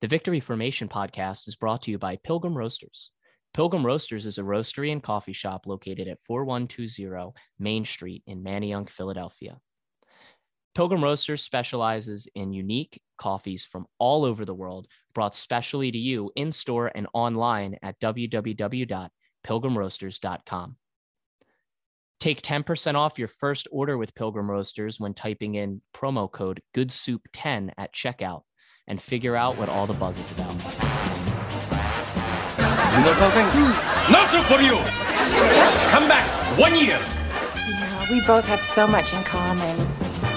The Victory Formation podcast is brought to you by Pilgrim Roasters. Pilgrim Roasters is a roastery and coffee shop located at 4120 Main Street in Manayunk, Philadelphia. Pilgrim Roasters specializes in unique coffees from all over the world, brought specially to you in store and online at www.pilgrimroasters.com. Take 10% off your first order with Pilgrim Roasters when typing in promo code GOODSOUP10 at checkout and figure out what all the buzz is about. You know something? No soup for you! Come back one year! Yeah, we both have so much in common.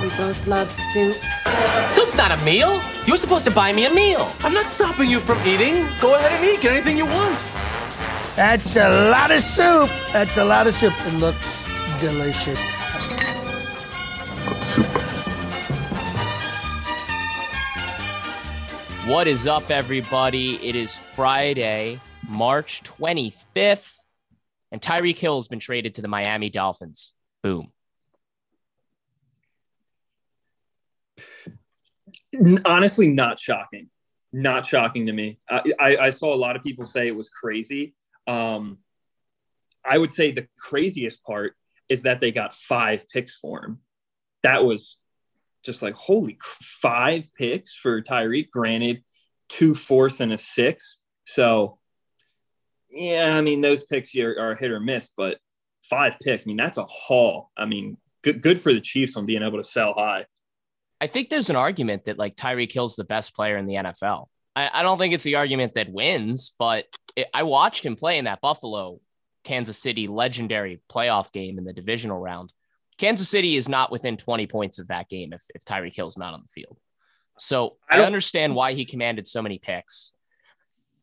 We both love soup. Soup's not a meal. You're supposed to buy me a meal. I'm not stopping you from eating. Go ahead and eat. Get anything you want. That's a lot of soup. That's a lot of soup. It looks delicious. What is up, everybody? It is Friday, March 25th, and Tyreek Hill has been traded to the Miami Dolphins. Boom. honestly not shocking not shocking to me I, I, I saw a lot of people say it was crazy um, i would say the craziest part is that they got five picks for him that was just like holy five picks for tyreek granted two fourths and a six so yeah i mean those picks are, are hit or miss but five picks i mean that's a haul i mean good, good for the chiefs on being able to sell high I think there's an argument that like Tyreek Hill's the best player in the NFL. I, I don't think it's the argument that wins, but it, I watched him play in that Buffalo Kansas City legendary playoff game in the divisional round. Kansas City is not within 20 points of that game if, if Tyreek Hill's not on the field. So I, I understand why he commanded so many picks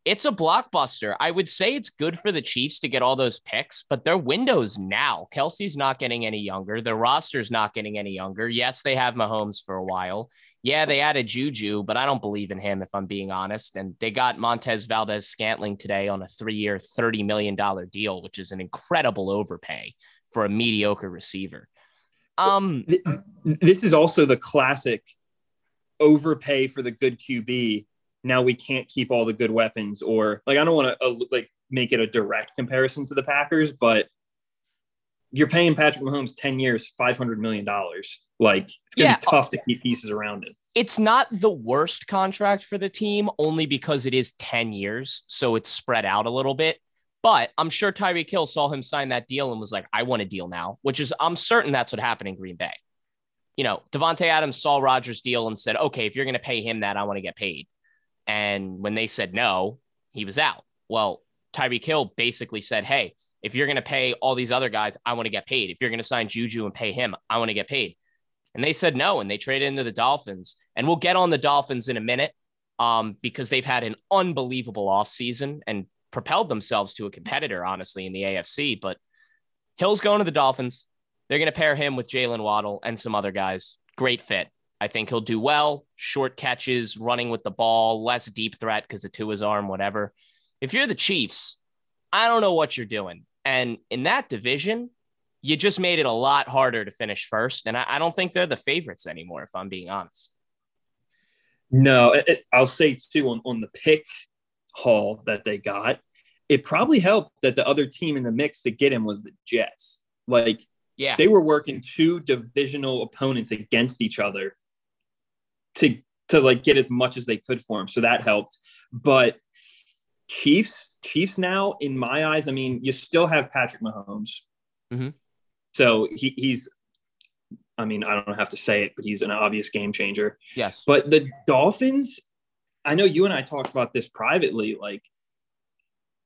it's a blockbuster. I would say it's good for the Chiefs to get all those picks, but their windows now. Kelce's not getting any younger. Their roster's not getting any younger. Yes, they have Mahomes for a while. Yeah, they added Juju, but I don't believe in him if I'm being honest. And they got Montez Valdes Scantling today on a three-year, $30 million deal, which is an incredible overpay for a mediocre receiver. Um, this is also the classic overpay for the good QB now we can't keep all the good weapons or like I don't want to uh, like make it a direct comparison to the Packers, but you're paying Patrick Mahomes 10 years, 500 million dollars. Like it's going to yeah, be tough to keep pieces around it. It's not the worst contract for the team only because it is 10 years, so it's spread out a little bit. But I'm sure Tyreek Hill saw him sign that deal and was like, I want a deal now, which is, I'm certain that's what happened in Green Bay. You know, Davante Adams saw Rodgers' deal and said, okay, if you're going to pay him that, I want to get paid. And when they said no, he was out. Well, Tyreek Hill basically said, Hey, if you're going to pay all these other guys, I want to get paid. If you're going to sign Juju and pay him, I want to get paid. And they said no, and they traded into the Dolphins. And we'll get on the Dolphins in a minute um, because they've had an unbelievable offseason and propelled themselves to a competitor, honestly, in the AFC. But Hill's going to the Dolphins. They're going to pair him with Jaylen Waddle and some other guys. Great fit. I think he'll do well. Short catches, running with the ball, less deep threat because of his arm, whatever. If you're the Chiefs, I don't know what you're doing. And in that division, you just made it a lot harder to finish first. And I, I don't think they're the favorites anymore, if I'm being honest. No, it, I'll say too on, on the pick haul that they got, it probably helped that the other team in the mix to get him was the Jets. Like, yeah, they were working two divisional opponents against each other to to like get as much as they could for him. So that helped. But Chiefs, Chiefs now, in my eyes, I mean, you still have Patrick Mahomes. Mm-hmm. So he, he's, I mean, I don't have to say it, but he's an obvious game changer. Yes. But the Dolphins, I know you and I talked about this privately. Like,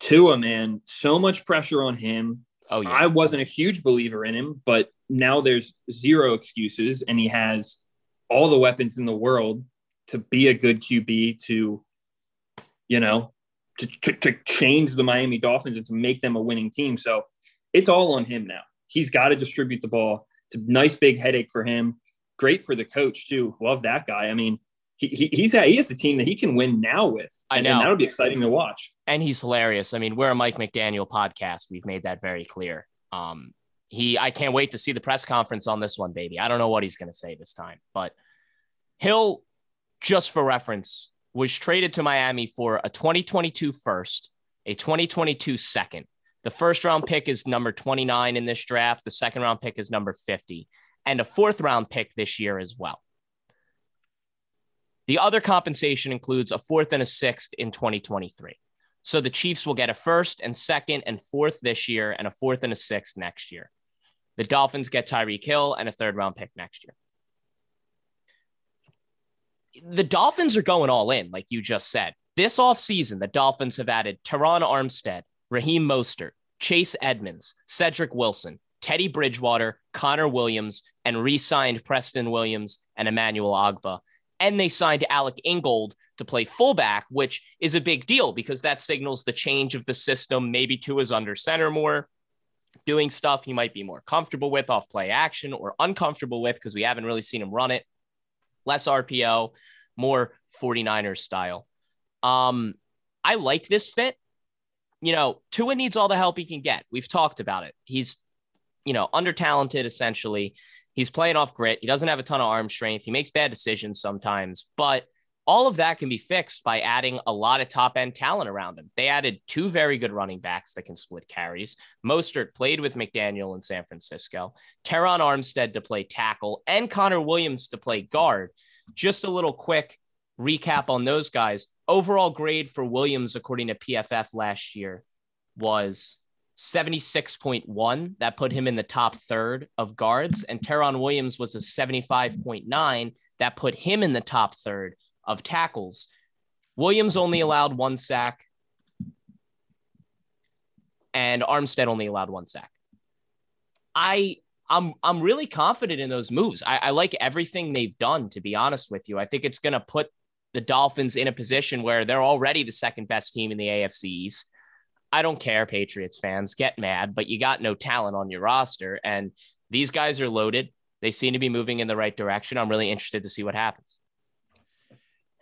Tua, man, so much pressure on him. Oh, yeah. I wasn't a huge believer in him, but now there's zero excuses, and he has all the weapons in the world to be a good QB, to, you know, to, to, to, change the Miami Dolphins and to make them a winning team. So it's all on him now. He's got to distribute the ball. It's a nice big headache for him. Great for the coach, too. Love that guy. I mean, he, he, he's he has a team that he can win now with. I know. that'll be exciting to watch. And he's hilarious. I mean, we're a Mike McDaniel podcast. We've made that very clear. Um, he, I can't wait to see the press conference on this one, baby. I don't know what he's going to say this time, but Hill, just for reference, was traded to Miami for a 2022 first, a 2022 second. The first round pick is number 29 in this draft. The second round pick is number 50, and a fourth round pick this year as well. The other compensation includes a fourth and a sixth in 2023. So the Chiefs will get a first and second and fourth this year, and a fourth and a sixth next year. The Dolphins get Tyreek Hill and a third round pick next year. The Dolphins are going all in, like you just said. This offseason, the Dolphins have added Terron Armstead, Raheem Mostert, Chase Edmonds, Cedric Wilson, Teddy Bridgewater, Connor Williams, and re signed Preston Williams and Emmanuel Ogbah. And they signed Alec Ingold to play fullback, which is a big deal because that signals the change of the system. Maybe Tua is under center more, doing stuff he might be more comfortable with off play action or uncomfortable with because we haven't really seen him run it. Less RPO, more 49ers style. Um, I like this fit. You know, Tua needs all the help he can get. We've talked about it. He's, you know, under talented essentially. He's playing off grit. He doesn't have a ton of arm strength. He makes bad decisions sometimes, but all of that can be fixed by adding a lot of top end talent around him. They added two very good running backs that can split carries. Mostert played with McDaniel in San Francisco, Terron Armstead to play tackle, and Connor Williams to play guard. Just a little quick recap on those guys. Overall grade for Williams, according to PFF last year, was 76.1. That put him in the top third of guards. And Terron Williams was a 75.9. That put him in the top third of tackles. Williams only allowed one sack, and Armstead only allowed one sack. I I'm I'm really confident in those moves. I, I like everything they've done, to be honest with you. I think it's gonna put the Dolphins in a position where they're already the second best team in the AFC East. I don't care, Patriots fans, get mad, but you got no talent on your roster. And these guys are loaded. They seem to be moving in the right direction. I'm really interested to see what happens.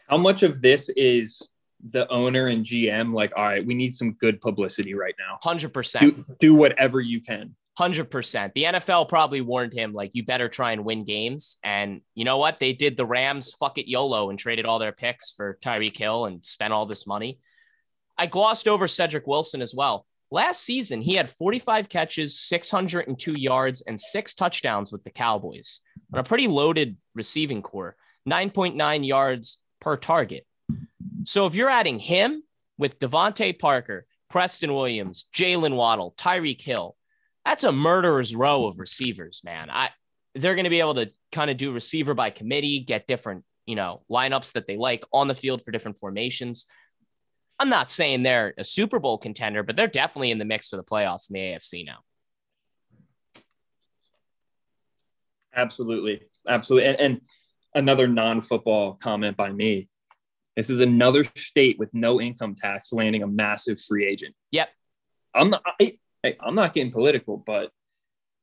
How much of this is the owner and GM like, all right, we need some good publicity right now? 100%. Do, do whatever you can. 100%. The NFL probably warned him, like, you better try and win games. And you know what? They did the Rams fuck it YOLO and traded all their picks for Tyreek Hill and spent all this money. I glossed over Cedric Wilson as well. Last season, he had 45 catches, 602 yards, and six touchdowns with the Cowboys on a pretty loaded receiving corps, 9.9 yards per target. So if you're adding him with DeVante Parker, Preston Williams, Jaylen Waddle, Tyreek Hill, that's a murderer's row of receivers, man. I they're going to be able to kind of do receiver by committee, get different, you know, lineups that they like on the field for different formations. I'm not saying they're a Super Bowl contender, but they're definitely in the mix for the playoffs in the AFC now. Absolutely. Absolutely. And, and another non football comment by me. This is another state with no income tax landing a massive free agent. Yep. I'm not, I, I'm not getting political, but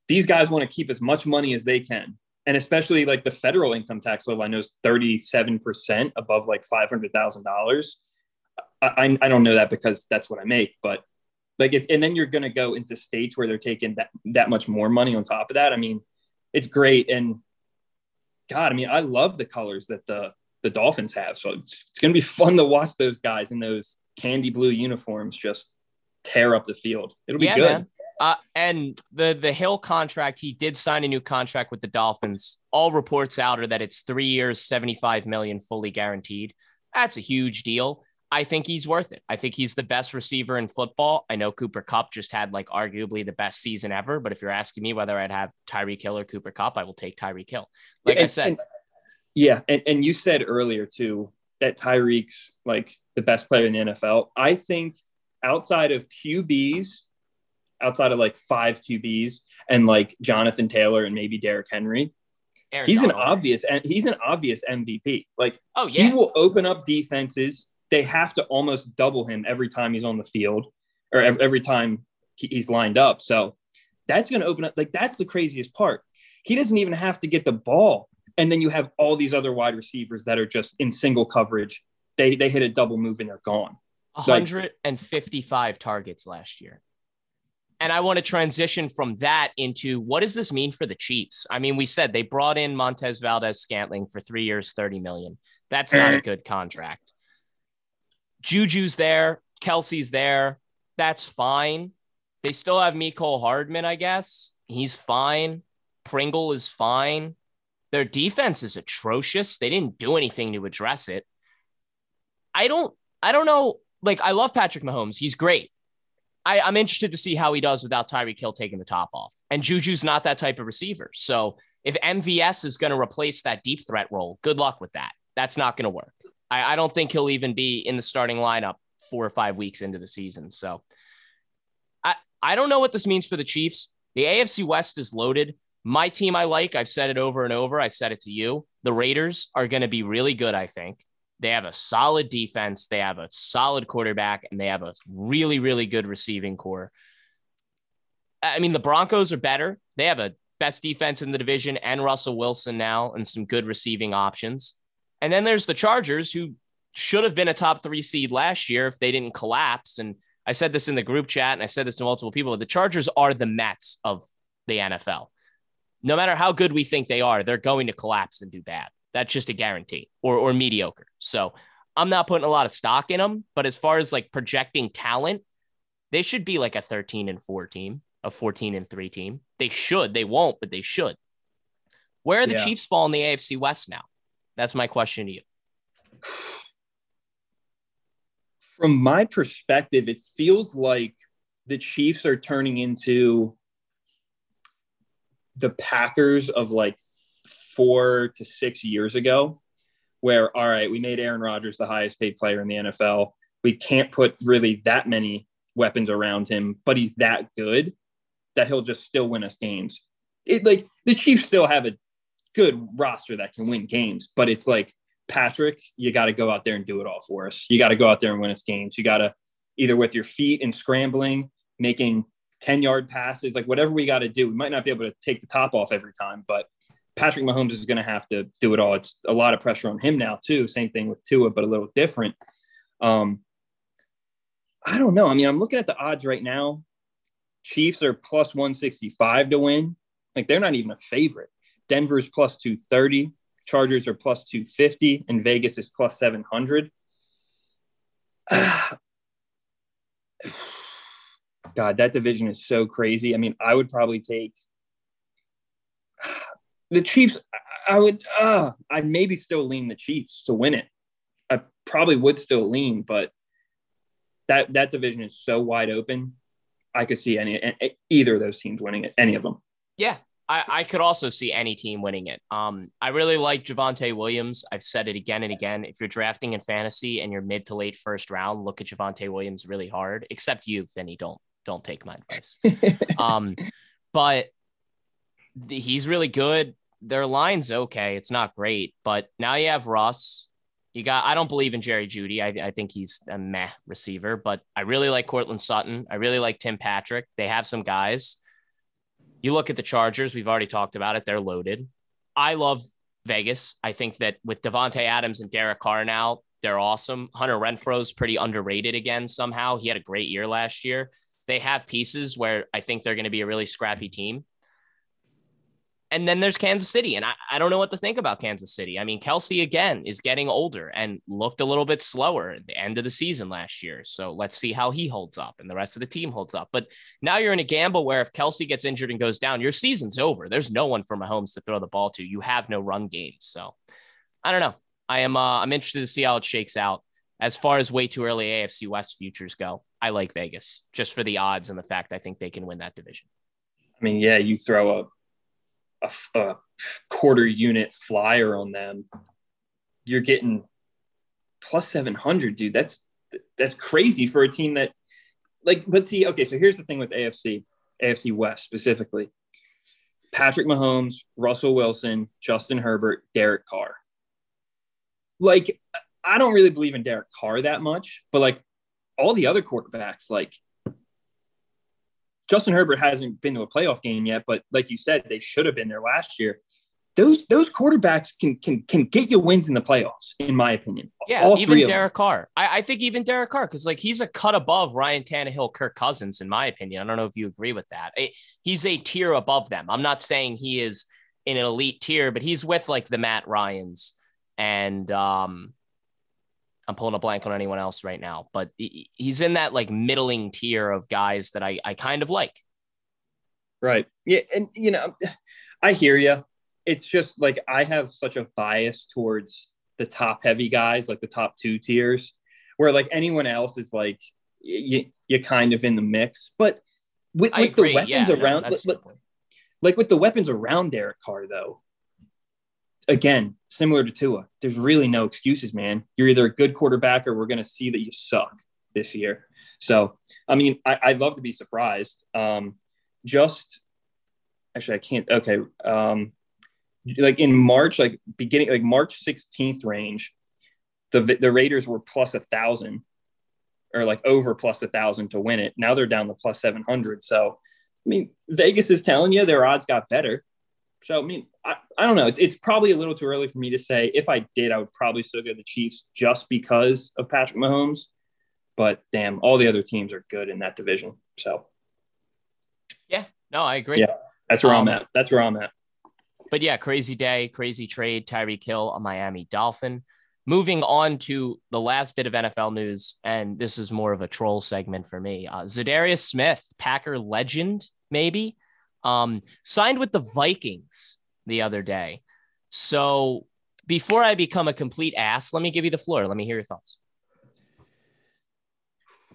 these guys want to keep as much money as they can. And especially like the federal income tax level, I know is 37% above like $500,000. I, I don't know that because that's what I make, but like if, and then you're going to go into states where they're taking that, that much more money on top of that. I mean, it's great. And God, I mean, I love the colors that the, the Dolphins have. So it's, it's going to be fun to watch those guys in those candy blue uniforms just tear up the field. It'll be yeah, good. Man. Uh, and the the Hill contract, he did sign a new contract with the Dolphins. All reports out are that it's three years, seventy five million, fully guaranteed. That's a huge deal. I think he's worth it. I think he's the best receiver in football. I know Cooper Kupp just had like arguably the best season ever, but if you're asking me whether I'd have Tyreek Hill or Cooper Kupp, I will take Tyreek Hill. Like and, I said. And, yeah. And, and you said earlier too that Tyreek's like the best player in the NFL. I think outside of QBs, outside of like five QBs and like Jonathan Taylor and maybe Derrick Henry, Aaron he's Donald. an obvious and he's an obvious MVP. Like oh yeah, he will open up defenses they have to almost double him every time he's on the field or every time he's lined up. So that's going to open up. Like, that's the craziest part. He doesn't even have to get the ball. And then you have all these other wide receivers that are just in single coverage. They, they hit a double move and they're gone. 155 like, targets last year. And I want to transition from that into what does this mean for the Chiefs? I mean, we said they brought in Montez Valdes Scantling for three years, 30 million. That's not a eh. good contract. Juju's there, Kelce's there. That's fine. They still have Mecole Hardman, I guess. He's fine. Pringle is fine. Their defense is atrocious. They didn't do anything to address it. I don't I don't know. Like, I love Patrick Mahomes. He's great. I, I'm interested to see how he does without Tyreek Hill taking the top off. And Juju's not that type of receiver. So if MVS is going to replace that deep threat role, good luck with that. That's not going to work. I, I don't think he'll even be in the starting lineup four or five weeks into the season. So I, I don't know what this means for the Chiefs. The AFC West is loaded. My team I like, I've said it over and over. I said it to you. The Raiders are going to be really good, I think. They have a solid defense, they have a solid quarterback, and they have a really, really good receiving corps. I mean, the Broncos are better. They have a best defense in the division and Russell Wilson now and some good receiving options. And then there's the Chargers, who should have been a top three seed last year if they didn't collapse. And I said this in the group chat and I said this to multiple people. But the Chargers are the Mets of the NFL. No matter how good we think they are, they're going to collapse and do bad. That's just a guarantee or, or mediocre. So I'm not putting a lot of stock in them. But as far as like projecting talent, they should be like a 13 and 4 team, a 14 and 3 team. They should. They won't, but they should. Where are the yeah. Chiefs fall in the AFC West now? That's my question to you. From my perspective, it feels like the Chiefs are turning into the Packers of like four to six years ago, where, all right, we made Aaron Rodgers the highest paid player in the NFL. We can't put really that many weapons around him, but he's that good that he'll just still win us games. It like the Chiefs still have a good roster that can win games, but it's like Patrick, you got to go out there and do it all for us. You got to go out there and win us games. You got to either with your feet and scrambling, making 10 yard passes, like whatever we got to do. We might not be able to take the top off every time, but Patrick Mahomes is going to have to do it all. It's a lot of pressure on him now too. Same thing with Tua, but a little different. Um, I don't know. I mean, I'm looking at the odds right now. Chiefs are plus 165 to win. Like they're not even a favorite. Denver's plus 230. Chargers are plus 250, and Vegas is plus 700. God, that division is so crazy. I mean, I would probably take the Chiefs, I would, uh, I'd maybe still lean the Chiefs to win it. I probably would still lean, but that that division is so wide open. I could see any either of those teams winning it, any of them. Yeah, I, I could also see any team winning it. Um, I really like Javonte Williams. I've said it again and again. If you're drafting in fantasy and you're mid to late first round, look at Javonte Williams really hard. Except you, Finny. Don't don't take my advice. um, but the, he's really good their line's okay. It's not great, but now you have Russ. You got, I don't believe in Jerry Jeudy. I, I think he's a meh receiver, but I really like Courtland Sutton. I really like Tim Patrick. They have some guys. You look at the Chargers, we've already talked about it. They're loaded. I love Vegas. I think that with Davante Adams and Derek Carr now, they're awesome. Hunter Renfrow's pretty underrated again somehow. He had a great year last year. They have pieces where I think they're going to be a really scrappy team. And then there's Kansas City. And I, I don't know what to think about Kansas City. I mean, Kelce again is getting older and looked a little bit slower at the end of the season last year. So let's see how he holds up and the rest of the team holds up. But now you're in a gamble where if Kelce gets injured and goes down, your season's over. There's no one for Mahomes to throw the ball to. You have no run game. So I don't know. I am uh, I'm interested to see how it shakes out. As far as way too early AFC West futures go, I like Vegas just for the odds and the fact I think they can win that division. I mean, yeah, you throw a a, a quarter unit flyer on them, you're getting plus 700, dude. That's that's crazy for a team that like let's see okay so here's the thing with afc afc west specifically patrick mahomes russell wilson justin herbert derek carr like i don't really believe in derek carr that much but like all the other quarterbacks like Justin Herbert hasn't been to a playoff game yet, but like you said, they should have been there last year. Those those quarterbacks can can can get you wins in the playoffs, in my opinion. Yeah, All even Derek Carr. I, I think even Derek Carr, because like he's a cut above Ryan Tannehill, Kirk Cousins, in my opinion. I don't know if you agree with that. It, he's a tier above them. I'm not saying he is in an elite tier, but he's with like the Matt Ryans and um I'm pulling a blank on anyone else right now, but he's in that like middling tier of guys that I, I kind of like. Right. Yeah. And, you know, I hear you. It's just like I have such a bias towards the top heavy guys, like the top two tiers, where like anyone else is like, you, you're kind of in the mix. But with, with the weapons yeah, around, no, like, like with the weapons around Derek Carr, though, again, similar to Tua, there's really no excuses, man. You're either a good quarterback or we're going to see that you suck this year. So, I mean, I, would love to be surprised. Um, just actually, I can't. Okay. Um, like in March, like beginning, like March 16th range, the, the Raiders were plus a thousand or like over plus a thousand to win it. Now they're down to plus 700. So, I mean, Vegas is telling you their odds got better. So, I mean, I, I don't know. It's, it's probably a little too early for me to say. If I did, I would probably still go the Chiefs just because of Patrick Mahomes. But damn, all the other teams are good in that division. So, yeah, no, I agree. Yeah, that's where um, I'm at. That's where I'm at. But yeah, crazy day, crazy trade. Tyreek Hill, a Miami Dolphin. Moving on to the last bit of NFL news, and this is more of a troll segment for me. Uh, Za'Darius Smith, Packer legend, maybe, um, signed with the Vikings the other day. So before I become a complete ass, let me give you the floor. Let me hear your thoughts.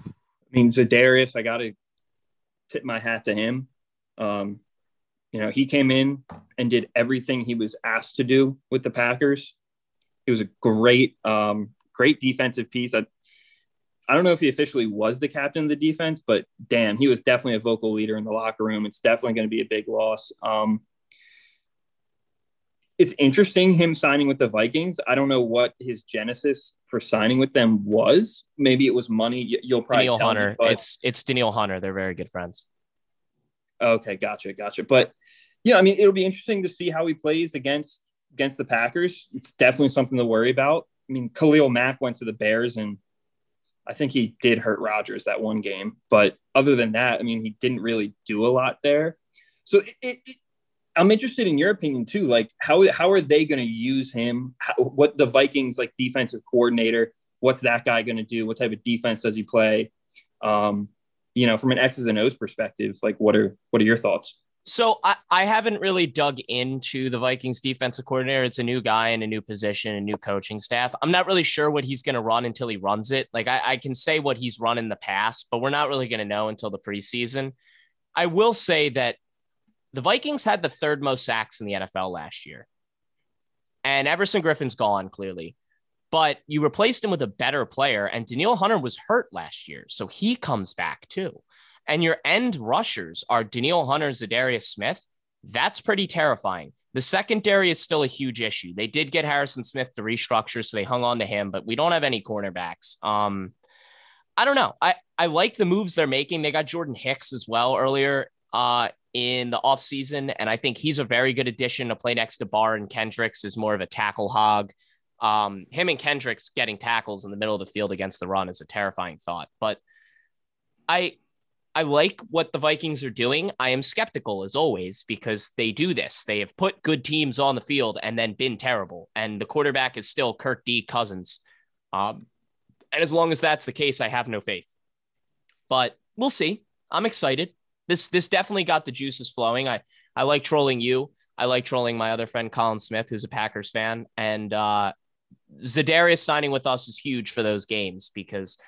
I mean, Za'Darius, I got to tip my hat to him. Um, you know, he came in and did everything he was asked to do with the Packers. It was a great, um, great defensive piece. I, I don't know if he officially was the captain of the defense, but damn, he was definitely a vocal leader in the locker room. It's definitely going to be a big loss. Um, it's interesting him signing with the Vikings. I don't know what his genesis for signing with them was. Maybe it was money. You'll probably Danielle Hunter. Me, but... It's it's Danielle Hunter. They're very good friends. Okay, gotcha, gotcha. But yeah, I mean, it'll be interesting to see how he plays against against the Packers. It's definitely something to worry about. I mean, Khalil Mack went to the Bears, and I think he did hurt Rodgers that one game. But other than that, I mean, he didn't really do a lot there. So it, it, I'm interested in your opinion too. Like, how how are they going to use him? How, what the Vikings like defensive coordinator? What's that guy going to do? What type of defense does he play? Um, you know, from an X's and O's perspective, like what are what are your thoughts? So I, I haven't really dug into the Vikings defensive coordinator. It's a new guy in a new position, a new coaching staff. I'm not really sure what he's going to run until he runs it. Like I, I can say what he's run in the past, but we're not really going to know until the preseason. I will say that the Vikings had the third most sacks in the NFL last year. And Everson Griffen's gone, clearly. But you replaced him with a better player, and Danielle Hunter was hurt last year. So he comes back too. And your end rushers are Danielle Hunter, Za'Darius Smith. That's pretty terrifying. The secondary is still a huge issue. They did get Harrison Smith to restructure, so they hung on to him, but we don't have any cornerbacks. Um, I don't know. I, I like the moves they're making. They got Jordan Hicks as well earlier uh, in the offseason. And I think he's a very good addition to play next to Barr and Kendricks is more of a tackle hog. Um, him and Kendricks getting tackles in the middle of the field against the run is a terrifying thought. But I I like what the Vikings are doing. I am skeptical as always because they do this. They have put good teams on the field and then been terrible. And the quarterback is still Kirk D. Cousins. Um, and as long as that's the case, I have no faith. But we'll see. I'm excited this this definitely got the juices flowing. I I like trolling you. I like trolling my other friend Colin Smith, who's a Packers fan, and uh, Za'Darius signing with us is huge for those games because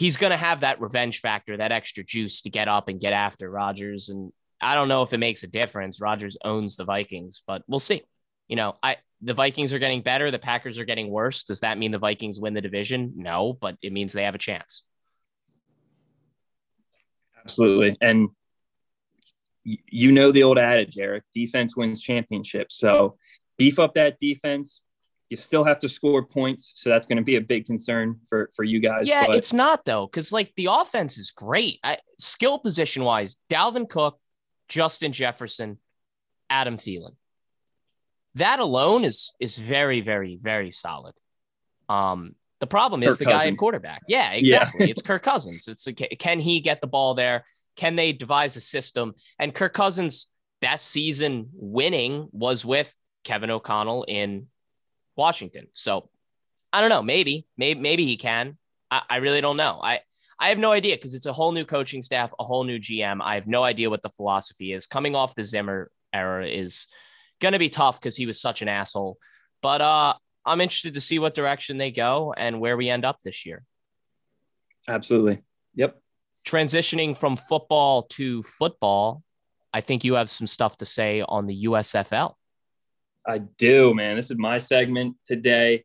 he's going to have that revenge factor, that extra juice to get up and get after Rodgers. And I don't know if it makes a difference. Rodgers owns the Vikings, but we'll see. You know, I the Vikings are getting better, the Packers are getting worse. Does that mean the Vikings win the division? No, but it means they have a chance. Absolutely. And you know the old adage, Eric defense wins championships. So beef up that defense. You still have to score points. So that's going to be a big concern for, for you guys. Yeah, but... it's not though. Cause like the offense is great. I, skill position wise, Dalvin Cook, Justin Jefferson, Adam Thielen. That alone is is very, very, very solid. Um, the problem is Kirk the Cousins. guy at quarterback. Yeah, exactly. Yeah. it's Kirk Cousins. It's can he get the ball there? Can they devise a system? And Kirk Cousins' best season winning was with Kevin O'Connell in Washington. So I don't know. Maybe, maybe, maybe he can. I, I really don't know. I, I have no idea because it's a whole new coaching staff, a whole new GM. I have no idea what the philosophy is. Coming off the Zimmer era is going to be tough because he was such an asshole. But uh, I'm interested to see what direction they go and where we end up this year. Absolutely. Yep. Transitioning from football to football, I think you have some stuff to say on the USFL. I do, man. This is my segment today.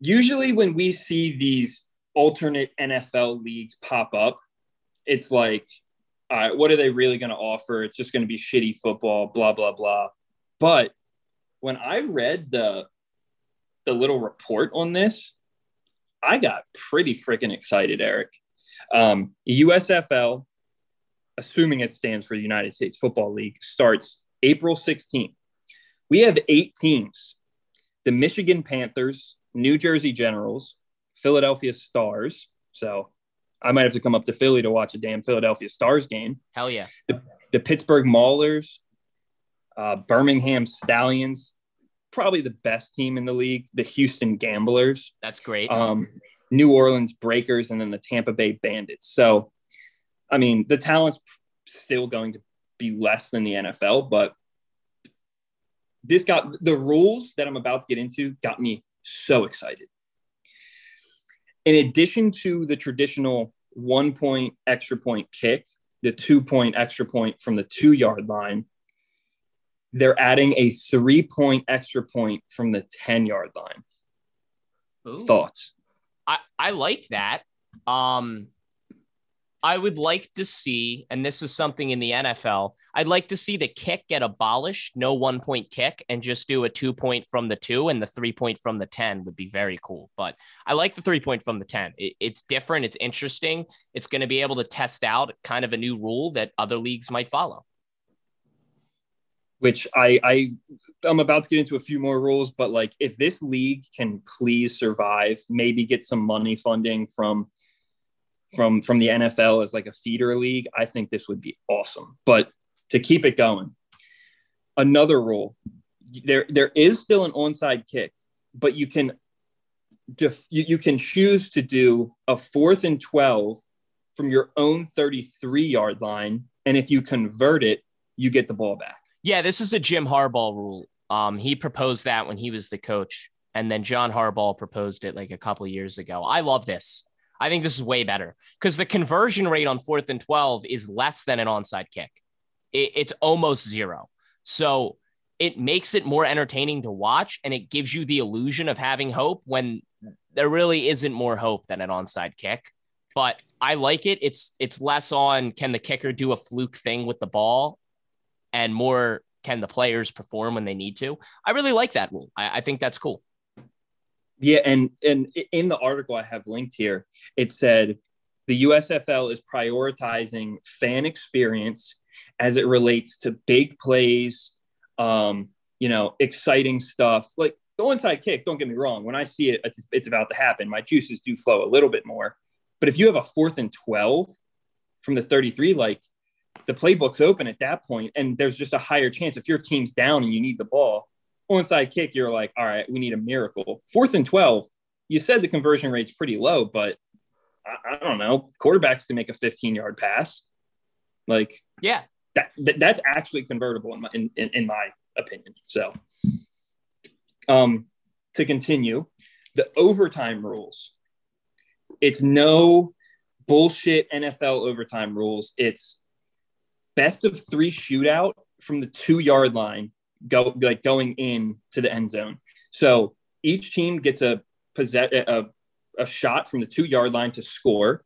Usually, when we see these alternate NFL leagues pop up, it's like, all right, what are they really going to offer? It's just going to be shitty football, blah blah blah. But when I read the the little report on this, I got pretty freaking excited, Eric. Um, USFL, assuming it stands for the United States Football League, starts April 16th. We have eight teams the Michigan Panthers, New Jersey Generals, Philadelphia Stars. So I might have to come up to Philly to watch a damn Philadelphia Stars game. Hell yeah. The, the Pittsburgh Maulers, uh, Birmingham Stallions, probably the best team in the league, the Houston Gamblers. That's great. Um, New Orleans Breakers, and then the Tampa Bay Bandits. So, I mean, the talent's still going to be less than the NFL, but this got the rules that I'm about to get into got me so excited. In addition to the traditional one point extra point kick, the two point extra point from the two yard line, they're adding a three point extra point from the 10 yard line. Ooh. Thoughts? I, I like that. Um, I would like to see, and this is something in the NFL, I'd like to see the kick get abolished, no one point kick, and just do a two point from the two and the three point from the 10 would be very cool. But I like the three point from the 10. It, it's different, it's interesting. It's going to be able to test out kind of a new rule that other leagues might follow. Which I, I I'm about to get into a few more rules, but like if this league can please survive, maybe get some money funding from from from the NFL as like a feeder league, I think this would be awesome. But to keep it going, another rule there there is still an onside kick, but you can def, you, you can choose to do a fourth and 12 from your own 33 yard line. And if you convert it, you get the ball back. Yeah, this is a Jim Harbaugh rule. Um, he proposed that when he was the coach, and then John Harbaugh proposed it like a couple years ago. I love this. I think this is way better because the conversion rate on fourth and 12 is less than an onside kick. It, it's almost zero. So it makes it more entertaining to watch and it gives you the illusion of having hope when there really isn't more hope than an onside kick. But I like it. It's it's less on can the kicker do a fluke thing with the ball and more can the players perform when they need to. I really like that rule. I, I think that's cool. Yeah, and and in the article I have linked here, it said the USFL is prioritizing fan experience as it relates to big plays, um, you know, exciting stuff. Like the onside kick, don't get me wrong. When I see it, it's, it's about to happen. My juices do flow a little bit more. But if you have a fourth and 12 from the 33, like the playbook's open at that point, and there's just a higher chance if your team's down and you need the ball, onside kick, you're like, all right, we need a miracle. Fourth and 12, you said the conversion rate's pretty low, but I, I don't know. Quarterbacks can make a 15 yard pass. Like, yeah, that, that that's actually convertible in my, in, in, in my opinion. So, um, to continue, the overtime rules. It's no bullshit NFL overtime rules. It's best of three shootout from the two yard line go like going in to the end zone. So each team gets a possess a, a shot from the two yard line to score,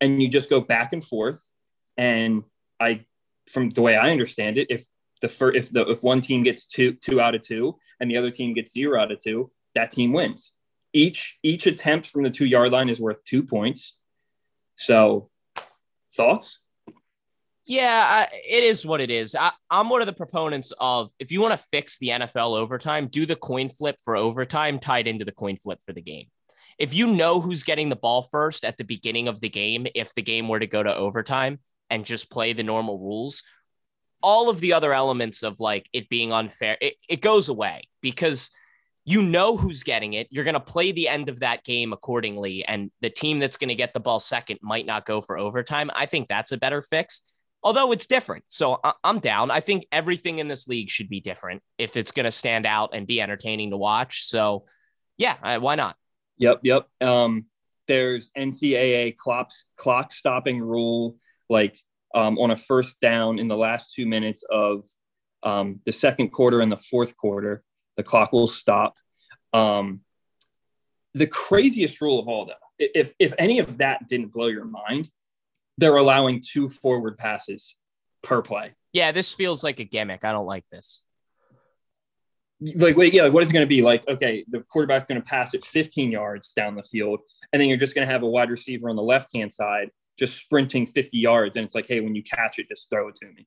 and you just go back and forth. And I, from the way I understand it, if the first, if the if one team gets two two out of two and the other team gets zero out of two, that team wins. Each each attempt from the two yard line is worth two points. So, thoughts? Yeah, it is what it is. I, am one of the proponents of if you want to fix the NFL overtime, do the coin flip for overtime tied into the coin flip for the game. If you know who's getting the ball first at the beginning of the game, if the game were to go to overtime and just play the normal rules, all of the other elements of like it being unfair, it, it goes away because you know who's getting it. You're going to play the end of that game accordingly. And the team that's going to get the ball second might not go for overtime. I think that's a better fix, although it's different. So I- am down. I think everything in this league should be different if it's going to stand out and be entertaining to watch. So yeah, why not? Yep. Yep. Um, there's NCAA clock, clock stopping rule, like um, on a first down in the last two minutes of um, the second quarter and the fourth quarter the clock will stop. Um, the craziest rule of all, though, if if any of that didn't blow your mind, they're allowing two forward passes per play. Yeah, this feels like a gimmick. I don't like this. Like, wait, yeah, like what is it going to be? Like, okay, the quarterback's going to pass it 15 yards down the field, and then you're just going to have a wide receiver on the left hand side just sprinting 50 yards, and it's like, hey, when you catch it, just throw it to me.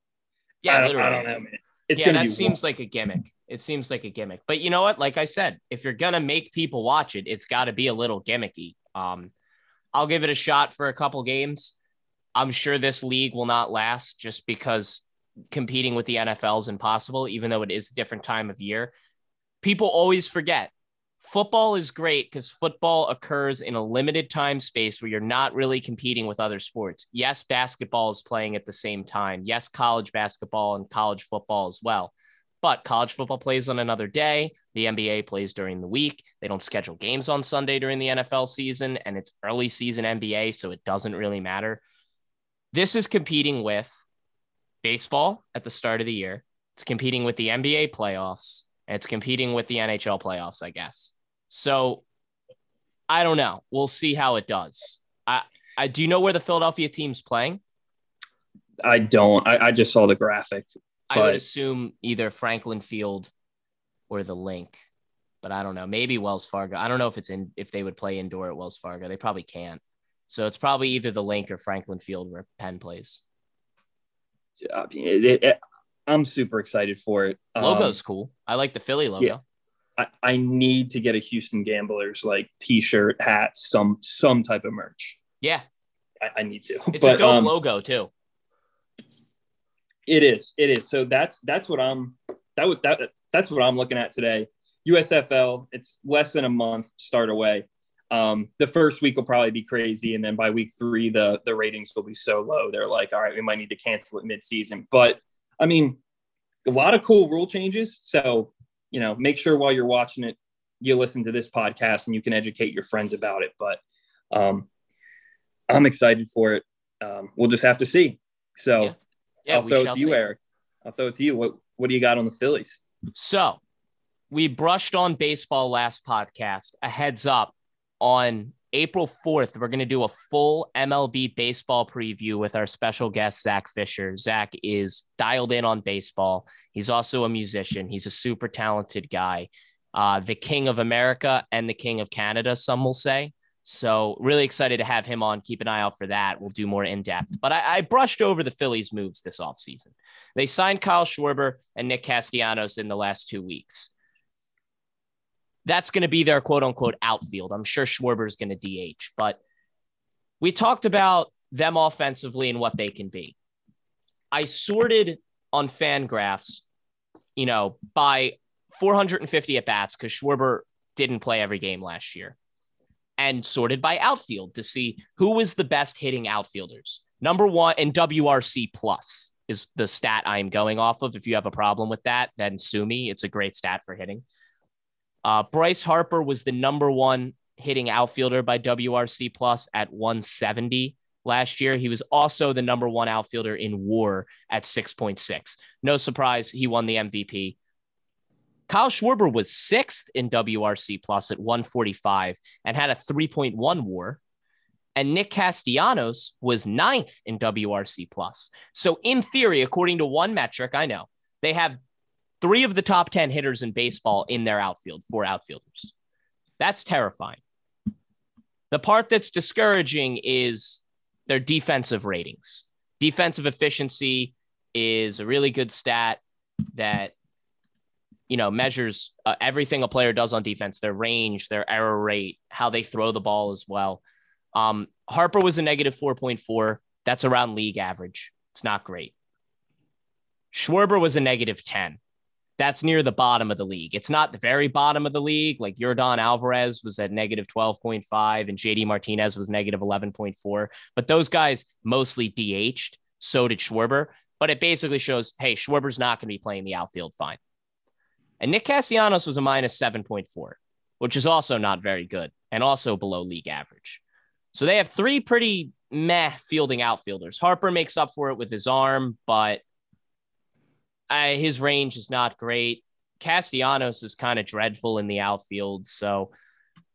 Yeah, I don't, literally. I don't know, man. It's yeah, that seems like a gimmick. It seems like a gimmick. But you know what? Like I said, if you're gonna make people watch it, it's got to be a little gimmicky. Um, I'll give it a shot for a couple games. I'm sure this league will not last just because competing with the NFL is impossible, even though it is a different time of year. People always forget football is great because football occurs in a limited time space where you're not really competing with other sports. Yes, basketball is playing at the same time. Yes, college basketball and college football as well. But college football plays on another day. The NBA plays during the week. They don't schedule games on Sunday during the NFL season, and it's early season NBA, so it doesn't really matter. This is competing with baseball at the start of the year. It's competing with the NBA playoffs it's competing with the NHL playoffs, I guess. So I don't know. We'll see how it does. I, I do you know where the Philadelphia team's playing? I don't. I, I just saw the graphic. I would assume either Franklin Field or the Link, but I don't know. Maybe Wells Fargo. I don't know if it's in if they would play indoor at Wells Fargo. They probably can't. So it's probably either the link or Franklin Field where Penn plays. It, it, I'm super excited for it. Logo's um, cool. I like the Philly logo. Yeah. I, I need to get a Houston Gamblers like t-shirt, hat, some some type of merch. Yeah. I, I need to. It's but, a dope um, logo too. It is. It is. So that's that's what I'm that would that that's what I'm looking at today. USFL, it's less than a month start away. Um, the first week will probably be crazy, and then by week three, the the ratings will be so low. They're like, all right, we might need to cancel it mid-season. But I mean, a lot of cool rule changes. So, you know, make sure while you're watching it, you listen to this podcast and you can educate your friends about it. But um, I'm excited for it. Um, we'll just have to see. So yeah. Yeah, I'll throw it to you, see. Eric. I'll throw it to you. What What do you got on the Phillies? So we brushed on baseball last podcast. A heads up on April 4th, we're going to do a full MLB baseball preview with our special guest, Zach Fisher. Zach is dialed in on baseball. He's also a musician, he's a super talented guy, uh, the king of America and the king of Canada, some will say. So, really excited to have him on. Keep an eye out for that. We'll do more in depth. But I, I brushed over the Phillies' moves this offseason. They signed Kyle Schwarber and Nick Castellanos in the last two weeks that's going to be their quote unquote outfield. I'm sure Schwarber is going to DH, but we talked about them offensively and what they can be. I sorted on Fangraphs, you know, by 450 at bats because Schwarber didn't play every game last year, and sorted by outfield to see who was the best hitting outfielders. Number one in WRC plus is the stat I'm going off of. If you have a problem with that, then sue me. It's a great stat for hitting. Uh, Bryce Harper was the number one hitting outfielder by WRC plus at 170 last year. He was also the number one outfielder in war at 6.6. No surprise, he won the MVP. Kyle Schwarber was sixth in WRC plus at 145 and had a 3.1 war. And Nick Castellanos was ninth in WRC plus. So, in theory, according to one metric, I know they have three of the top 10 hitters in baseball in their outfield, four outfielders. That's terrifying. The part that's discouraging is their defensive ratings. Defensive efficiency is a really good stat that you know measures uh, everything a player does on defense, their range, their error rate, how they throw the ball as well. Um, Harper was a negative 4.4. That's around league average. It's not great. Schwarber was a negative 10. That's near the bottom of the league. It's not the very bottom of the league. Like Yordan Alvarez was at negative 12.5 and JD Martinez was negative 11.4. But those guys mostly DH'd. So did Schwarber. But it basically shows hey, Schwarber's not going to be playing the outfield fine. And Nick Castellanos was a minus 7.4, which is also not very good and also below league average. So they have three pretty meh fielding outfielders. Harper makes up for it with his arm, but uh, his range is not great. Castellanos is kind of dreadful in the outfield. So,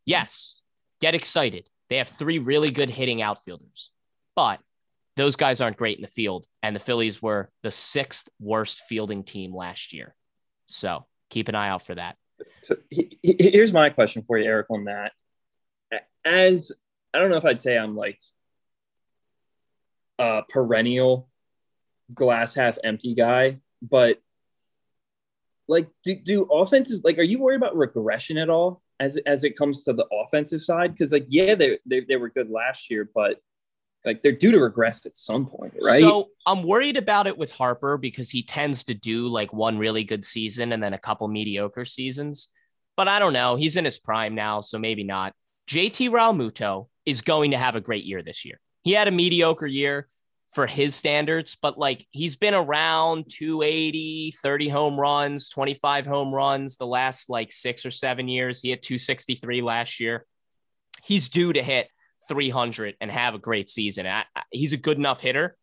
yes, get excited. They have three really good hitting outfielders, but those guys aren't great in the field. And the Phillies were the sixth worst fielding team last year. So, keep an eye out for that. So, here's my question for you, Eric, on that. As I don't know if I'd say I'm like a perennial glass half empty guy, but like do, do offensive like are you worried about regression at all as as it comes to the offensive side? Because like yeah, they, they they were good last year, but like they're due to regress at some point, right? So I'm worried about it with Harper because he tends to do like one really good season and then a couple mediocre seasons. But I don't know. He's in his prime now, so maybe not. JT Realmuto is going to have a great year this year. He had a mediocre year for his standards, but like he's been around 280, 30 home runs, 25 home runs the last like six or seven years. He hit 263 last year. He's due to hit 300 and have a great season. I, I, he's a good enough hitter,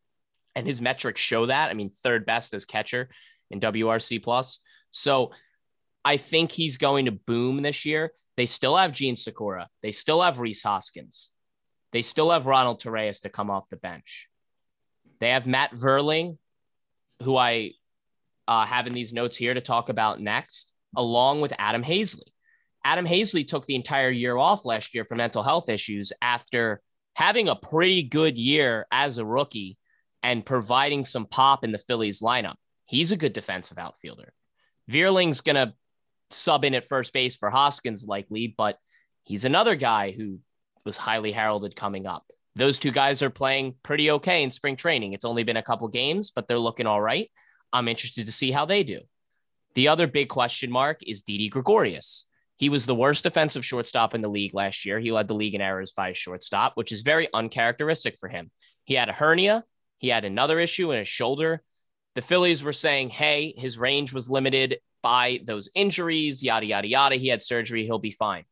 and his metrics show that. I mean, third best as catcher in WRC plus. So I think he's going to boom this year. They still have Jean Segura. They still have Rhys Hoskins. They still have Ronald Torreyes to come off the bench. They have Matt Vierling, who I uh, have in these notes here to talk about next, along with Adam Haseley. Adam Haseley took the entire year off last year for mental health issues after having a pretty good year as a rookie and providing some pop in the Phillies lineup. He's a good defensive outfielder. Vierling's going to sub in at first base for Hoskins, likely, but he's another guy who was highly heralded coming up those two guys are playing pretty okay in spring training. It's only been a couple games, but they're looking all right. I'm interested to see how they do. The other big question mark is Didi Gregorius. He was the worst defensive shortstop in the league last year. He led the league in errors by a shortstop, which is very uncharacteristic for him. He had a hernia, he had another issue in his shoulder. The Phillies were saying, hey, his range was limited by those injuries, yada, yada, yada. He had surgery, he'll be fine.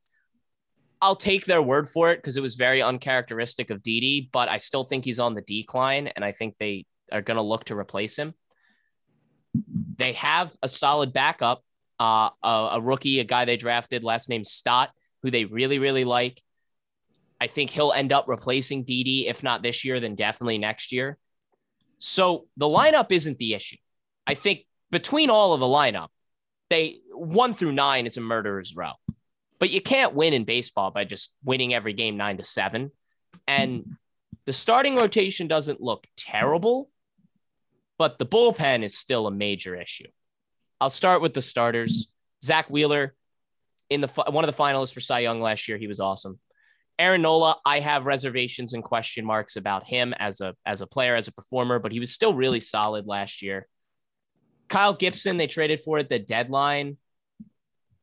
I'll take their word for it because it was very uncharacteristic of Didi, but I still think he's on the decline, and I think they are going to look to replace him. They have a solid backup, uh, a, a, rookie, a guy they drafted, last name Stott, who they really, really like. I think he'll end up replacing Didi, if not this year, then definitely next year. So the lineup isn't the issue. I think between all of the lineup, they one through nine is a murderer's row. But you can't win in baseball by just winning every game nine to seven. And hmm. the starting rotation doesn't look terrible, but the bullpen is still a major issue. I'll start with the starters. Zack Wheeler, in the one of the finalists for Cy Young last year, he was awesome. Aaron Nola, I have reservations and question marks about him as a as a player, as a performer, but he was still really solid last year. Kyle Gibson, they traded for at the deadline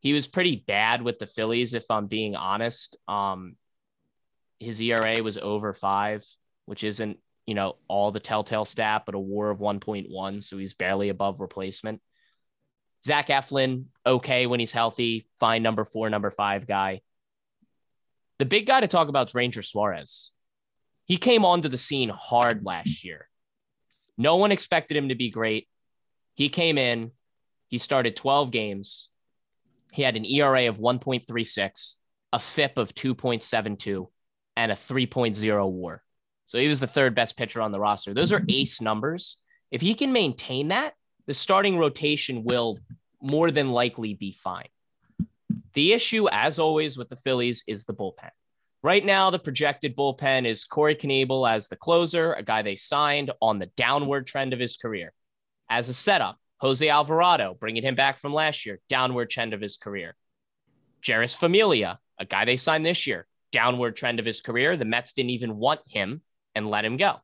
he was pretty bad with the Phillies, if I'm being honest. Um, his ERA was over five, which isn't, you know, all the telltale stat, but a war of 1.1. So he's barely above replacement. Zach Eflin, okay when he's healthy, fine number four, number five guy. The big guy to talk about is Ranger Suarez. He came onto the scene hard last year. No one expected him to be great. He came in, he started 12 games, he had an ERA of 1.36, a FIP of 2.72, and a 3.0 war. So he was the third best pitcher on the roster. Those are ace numbers. If he can maintain that, the starting rotation will more than likely be fine. The issue, as always, with the Phillies is the bullpen. Right now, the projected bullpen is Corey Knebel as the closer, a guy they signed on the downward trend of his career. As a setup, Jose Alvarado, bringing him back from last year, downward trend of his career. Jeurys Familia, a guy they signed this year, downward trend of his career. The Mets didn't even want him and let him go.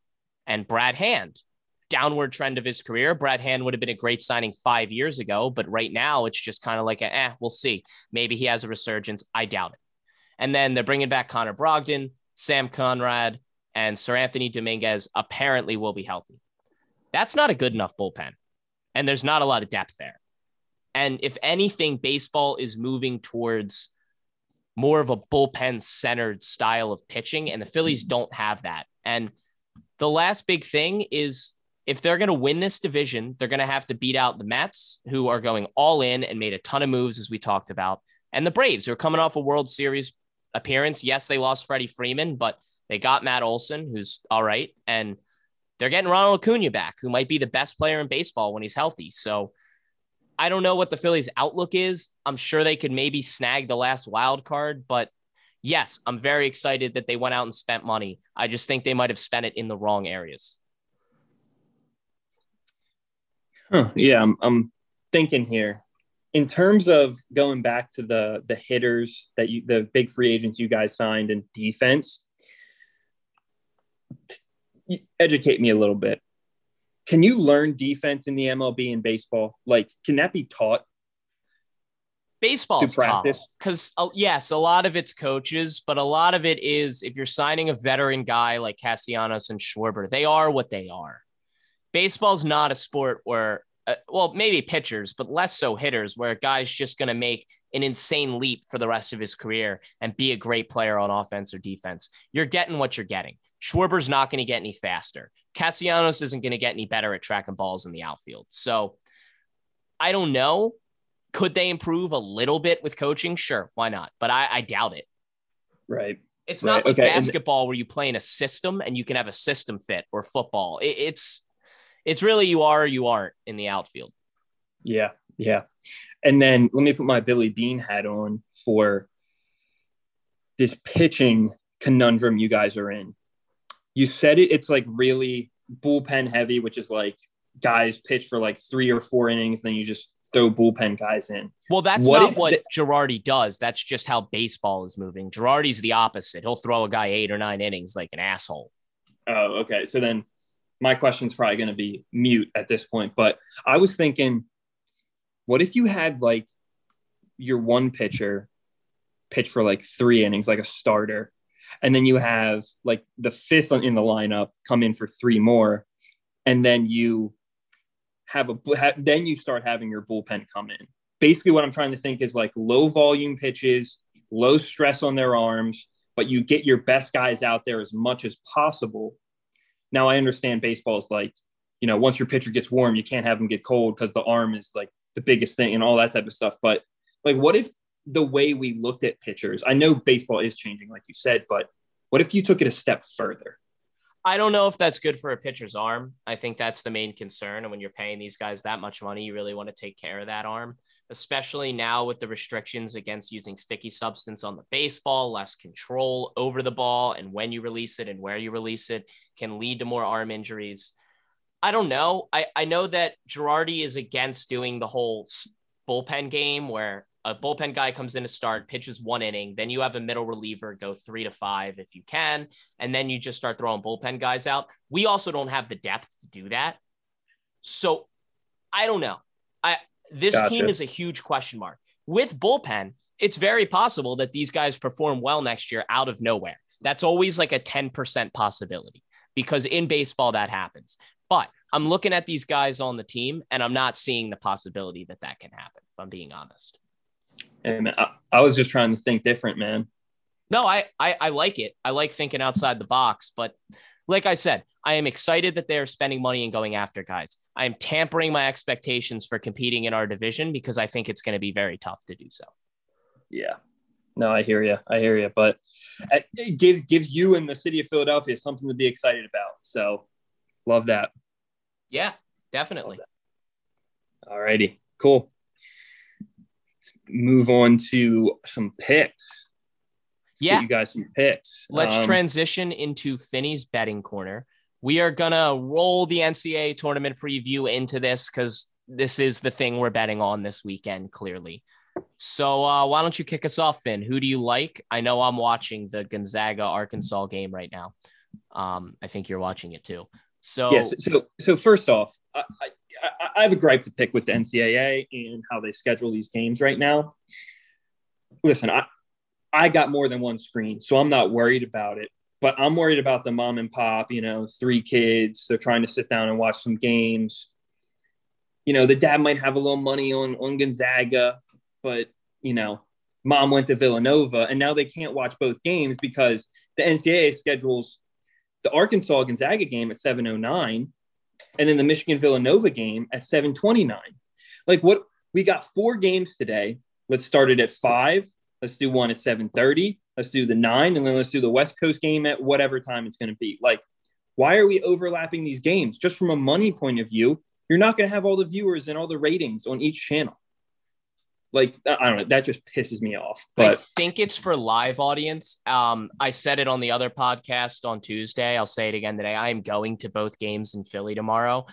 And Brad Hand, downward trend of his career. Brad Hand would have been a great signing five years ago, but right now it's just kind of like, a, eh, we'll see. Maybe he has a resurgence. I doubt it. And then they're bringing back Connor Brogdon, Sam Coonrod, and Seranthony Dominguez apparently will be healthy. That's not a good enough bullpen. And there's not a lot of depth there. And if anything, baseball is moving towards more of a bullpen centered style of pitching, and the Phillies mm-hmm. don't have that. And the last big thing is if they're going to win this division, they're going to have to beat out the Mets, who are going all in and made a ton of moves, as we talked about, and the Braves, who are coming off a World Series appearance. Yes, they lost Freddie Freeman, but they got Matt Olson, who's all right, and they're getting Ronald Acuna back, who might be the best player in baseball when he's healthy. So I don't know what the Phillies' outlook is. I'm sure they could maybe snag the last wild card, but yes, I'm very excited that they went out and spent money. I just think they might have spent it in the wrong areas. Huh, yeah, I'm, I'm thinking here. In terms of going back to the the hitters that you the big free agents you guys signed and defense, educate me a little bit. Can you learn defense in the MLB and baseball? Like, can that be taught? Baseball's tough because uh, yes, a lot of it's coaches, but a lot of it is if you're signing a veteran guy like Castellanos and Schwarber, they are what they are. Baseball's not a sport where uh, well, maybe pitchers, but less so hitters, where a guy's just going to make an insane leap for the rest of his career and be a great player on offense or defense. You're getting what you're getting. Schwarber's not going to get any faster. Castellanos isn't going to get any better at tracking balls in the outfield. So I don't know. Could they improve a little bit with coaching? Sure, why not? But I, I doubt it. Right. It's not right. like okay. basketball where you play in a system and you can have a system fit or football. It, it's it's really you are or you aren't in the outfield. Yeah, yeah. And then let me put my Billy Beane hat on for this pitching conundrum you guys are in you said it, it's like really bullpen heavy, which is like guys pitch for like three or four innings, then you just throw bullpen guys in. Well, that's what not what the- Girardi does. That's just how baseball is moving. Girardi's the opposite. He'll throw a guy eight or nine innings like an asshole. Oh, okay. So then my question's probably going to be mute at this point, but I was thinking, what if you had like your one pitcher pitch for like three innings, like a starter, and then you have like the fifth in the lineup come in for three more, and then you have a then you start having your bullpen come in. Basically, what I'm trying to think is like low volume pitches, low stress on their arms, but you get your best guys out there as much as possible. Now, I understand baseball is like, you know, once your pitcher gets warm, you can't have them get cold because the arm is like the biggest thing and all that type of stuff. But like, what if the way we looked at pitchers. I know baseball is changing, like you said, but what if you took it a step further? I don't know if that's good for a pitcher's arm. I think that's the main concern. And when you're paying these guys that much money, you really want to take care of that arm, especially now with the restrictions against using sticky substance on the baseball, less control over the ball, and when you release it and where you release it can lead to more arm injuries. I don't know. I, I know that Girardi is against doing the whole bullpen game where a bullpen guy comes in to start, pitches one inning, then you have a middle reliever go three to five if you can, and then you just start throwing bullpen guys out. We also don't have the depth to do that. So I don't know. I this gotcha. team is a huge question mark. With bullpen, it's very possible that these guys perform well next year out of nowhere. That's always like a 10% possibility because in baseball that happens. But I'm looking at these guys on the team and I'm not seeing the possibility that that can happen, if I'm being honest. And I, I was just trying to think different, man. No, I, I I like it. I like thinking outside the box, but like I said, I am excited that they are spending money and going after guys. I am tampering my expectations for competing in our division because I think it's going to be very tough to do so. Yeah. No, I hear you. I hear you. But it gives gives you and the city of Philadelphia something to be excited about. So love that. Yeah, definitely. All righty. Cool move on to some picks. Let's yeah, you guys some picks. Let's um, transition into Finny's betting corner. We are gonna roll the NCAA tournament preview into this because this is the thing we're betting on this weekend. Clearly, so uh, why don't you kick us off, Finn? Who do you like? I know I'm watching the Gonzaga Arkansas game right now. Um, I think you're watching it too. So yes. So so first off, I, I, I have a gripe to pick with the NCAA and how they schedule these games right now. Listen, I I got more than one screen, so I'm not worried about it. But I'm worried about the mom and pop. You know, three kids. They're trying to sit down and watch some games. You know, the dad might have a little money on on Gonzaga, but you know, mom went to Villanova, and now they can't watch both games because the NCAA schedules the Arkansas Gonzaga game at 709 and then the Michigan Villanova game at 729. Like what we got four games today. Let's start it at five. Let's do one at 730. Let's do the nine, and then let's do the West Coast game at whatever time it's going to be. Like, why are we overlapping these games? Just from a money point of view, you're not going to have all the viewers and all the ratings on each channel like I don't know, that just pisses me off. But I think it's for live audience. Um, I said it on the other podcast on Tuesday. I'll say it again today. I am going to both games in Philly tomorrow.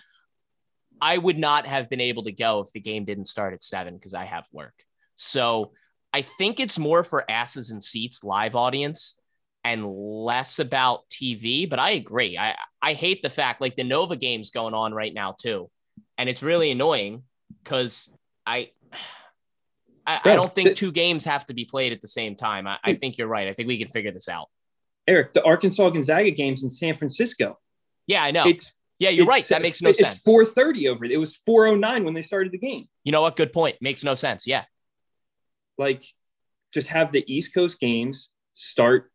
I would not have been able to go if the game didn't start at seven because I have work. So I think it's more for asses and seats live audience and less about TV. But I agree. I I hate the fact like the Nova game's going on right now too, and it's really annoying because I I, I don't think two games have to be played at the same time. I, I think you're right. I think we can figure this out. Eric, the Arkansas Gonzaga games in San Francisco. Yeah, I know. It's yeah, you're right. That makes no it's sense. It's 4:30 over. It was 4:09 when they started the game. You know what? Good point. Makes no sense. Yeah. Like, just have the East Coast games start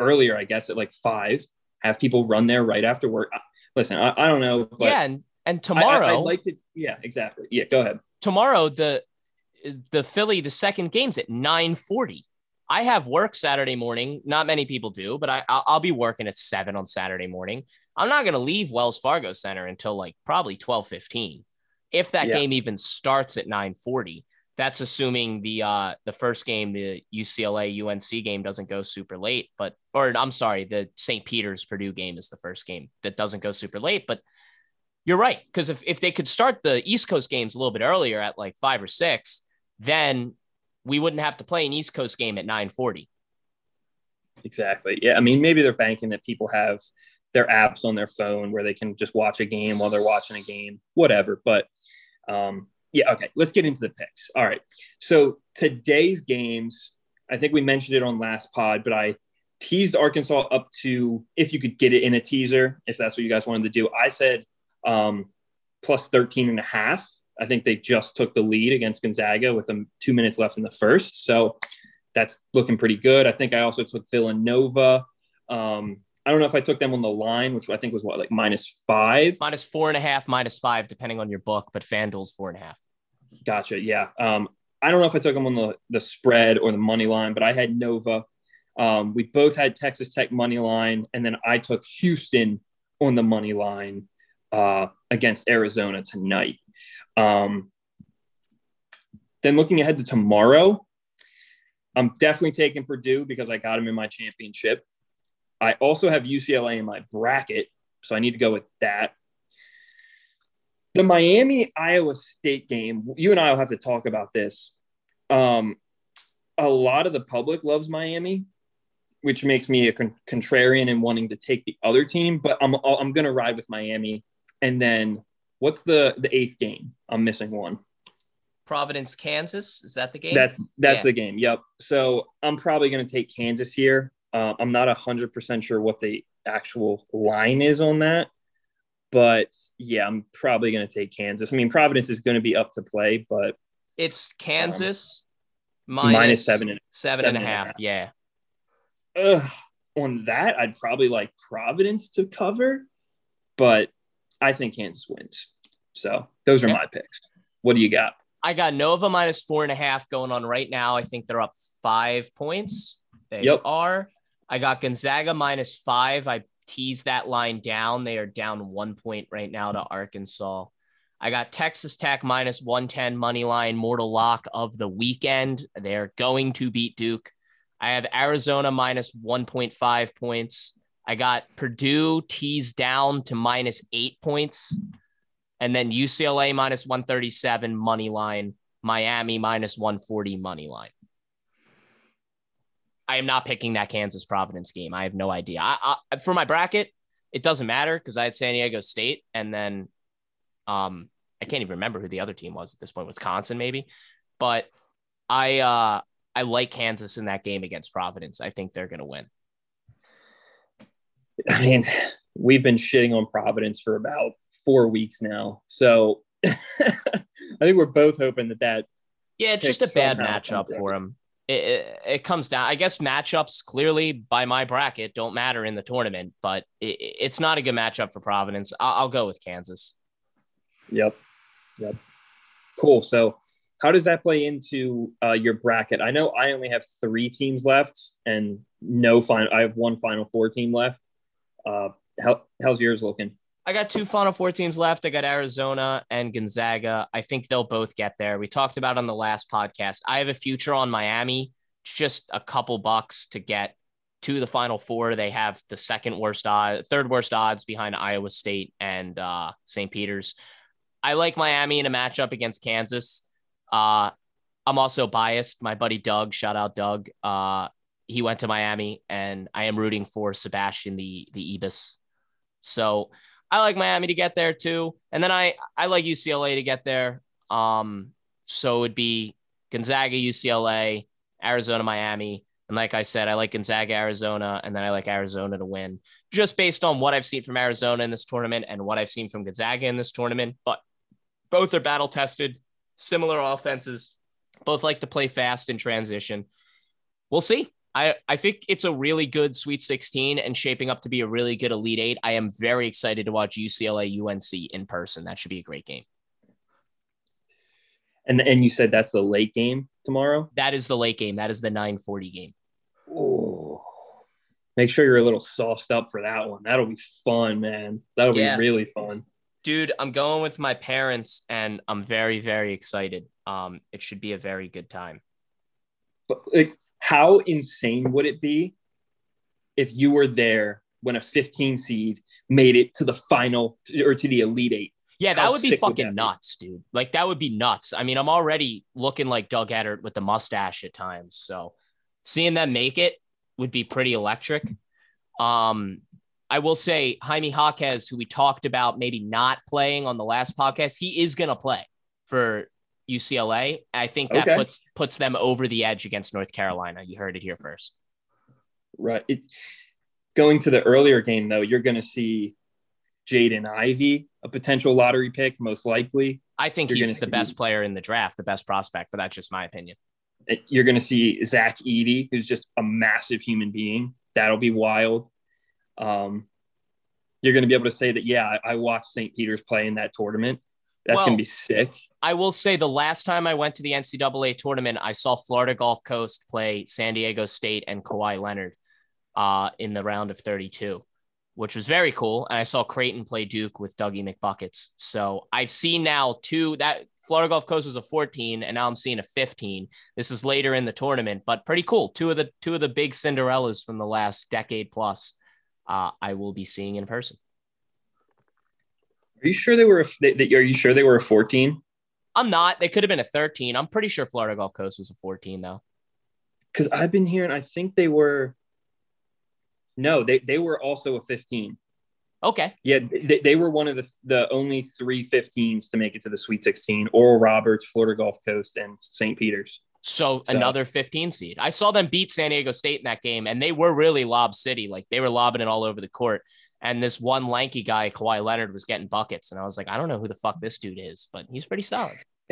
earlier. I guess at like five. Have people run there right after work. Listen, I, I don't know. yeah, and and tomorrow. I, I'd like to. Yeah, exactly. Yeah, go ahead. Tomorrow, the the Philly, the second game's at 940. I have work Saturday morning. Not many people do, but I, I'll, be working at seven on Saturday morning. I'm not going to leave Wells Fargo Center until like probably 1215. If that yeah. game even starts at 940, that's assuming the uh the first game, the UCLA UNC game doesn't go super late, but or I'm sorry, the St. Peter's Purdue game is the first game that doesn't go super late. But you're right. Because if, if they could start the East Coast games a little bit earlier at like five or six, then we wouldn't have to play an East Coast game at 940. Exactly. Yeah. I mean, maybe they're banking that people have their apps on their phone where they can just watch a game while they're watching a game, whatever. But um, yeah, okay, let's get into the picks. All right. So today's games, I think we mentioned it on last pod, but I teased Arkansas up to if you could get it in a teaser, if that's what you guys wanted to do. I said um, plus 13 and a half. I think they just took the lead against Gonzaga with them two minutes left in the first. So that's looking pretty good. I think I also took Villanova. Um, I don't know if I took them on the line, which I think was what, like minus five? Minus four and a half, minus five, depending on your book, but FanDuel's four and a half. Gotcha. Yeah. Um, I don't know if I took them on the, the spread or the money line, but I had Nova. Um, we both had Texas Tech money line, and then I took Houston on the money line uh, against Arizona tonight. Um, then looking ahead to tomorrow, I'm definitely taking Purdue because I got them in my championship. I also have UCLA in my bracket, so I need to go with that. The Miami Iowa State game, you and I will have to talk about this. Um, a lot of the public loves Miami, which makes me a con- contrarian and wanting to take the other team, but I'm I'm going to ride with Miami. And then What's the the eighth game? I'm missing one. Providence, Kansas. Is that the game? That's that's yeah. the game. Yep. So I'm probably going to take Kansas here. Uh, I'm not hundred percent sure what the actual line is on that, but yeah, I'm probably going to take Kansas. I mean, Providence is going to be up to play, but it's Kansas um, minus, minus seven and seven, seven and a half. half. Yeah. Ugh. On that, I'd probably like Providence to cover, but I think Kansas wins. So those are my picks. What do you got? I got Nova minus four and a half going on right now. I think they're up five points. They yep. are. I got Gonzaga minus five. I teased that line down. They are down one point right now to Arkansas. I got Texas Tech minus 110 money line, mortal lock of the weekend. They're going to beat Duke. I have Arizona minus 1.5 points. I got Purdue teased down to minus eight points and then UCLA minus 137 money line, Miami minus 140 money line. I am not picking that Kansas Providence game. I have no idea. I, I, for my bracket, it doesn't matter because I had San Diego State and then um I can't even remember who the other team was at this point, Wisconsin maybe. But I uh I like Kansas in that game against Providence. I think they're gonna win. I mean, we've been shitting on Providence for about four weeks now. So I think we're both hoping that that. Yeah, it's just a bad matchup for them. It, it, it, comes down, I guess, matchups clearly by my bracket don't matter in the tournament, but it, it's not a good matchup for Providence. I'll, I'll go with Kansas. Yep. Yep. Cool. So, how does that play into uh, your bracket? I know I only have three teams left and no final. I have one final four team left. Uh, how, how's yours looking? I got two Final Four teams left. I got Arizona and Gonzaga. I think they'll both get there. We talked about on the last podcast. I have a future on Miami, just a couple bucks to get to the Final Four. They have the second worst odds, third worst odds behind Iowa State and uh, St. Peter's. I like Miami in a matchup against Kansas. Uh, I'm also biased. My buddy Doug, shout out Doug. Uh, he went to Miami, and I am rooting for Sebastian the the Ibis. So I like Miami to get there too, and then I I like UCLA to get there. Um, so it'd be Gonzaga, UCLA, Arizona, Miami, and like I said, I like Gonzaga, Arizona, and then I like Arizona to win, just based on what I've seen from Arizona in this tournament and what I've seen from Gonzaga in this tournament. But both are battle tested, similar offenses, both like to play fast in transition. We'll see. I, I think it's a really good Sweet 16 and shaping up to be a really good Elite Eight. I am very excited to watch UCLA UNC in person. That should be a great game. And and you said that's the late game tomorrow? That is the late game. That is the 940 game. Oh, make sure you're a little sauced up for that one. That'll be fun, man. That'll yeah. be really fun. Dude, I'm going with my parents and I'm very, very excited. Um, it should be a very good time. But like how insane would it be if you were there when a 15 seed made it to the final or to the elite eight? Yeah, that How would be fucking would nuts, be? dude. Like that would be nuts. I mean, I'm already looking like Doug Edert with the mustache at times. So seeing them make it would be pretty electric. Um, I will say Jaime Jaquez, who we talked about maybe not playing on the last podcast, he is gonna play for UCLA. I think that okay. puts puts them over the edge against North Carolina. You heard it here first. Right. It, going to the earlier game though, you're going to see Jaden Ivey, a potential lottery pick, most likely. I think you're he's the see, best player in the draft, the best prospect, but that's just my opinion. You're going to see Zach Edey, who's just a massive human being. That'll be wild. Um, you're going to be able to say that, yeah, I watched St. Peter's play in that tournament. That's well, gonna be sick. I will say the last time I went to the NCAA tournament, I saw Florida Gulf Coast play San Diego State and Kawhi Leonard uh, in the round of 32, which was very cool. And I saw Creighton play Duke with Dougie McBuckets. So I've seen now two that Florida Gulf Coast was a 14, and now I'm seeing a 15. This is later in the tournament, but pretty cool. Two of the two of the big Cinderellas from the last decade plus. Uh, I will be seeing in person. Are you sure they were? A, they, are you sure they were a 14? I'm not. They could have been a 13. I'm pretty sure Florida Gulf Coast was a 14 though. Because I've been hearing. I think they were. No, they they were also a 15. Okay. Yeah, they, they were one of the the only three 15s to make it to the Sweet 16. Oral Roberts, Florida Gulf Coast, and St. Peter's. So, so, another 15 seed. I saw them beat San Diego State in that game, and they were really lob city. Like they were lobbing it all over the court and this one lanky guy, Kawhi Leonard, was getting buckets. And I was like, I don't know who the fuck this dude is, but he's pretty solid.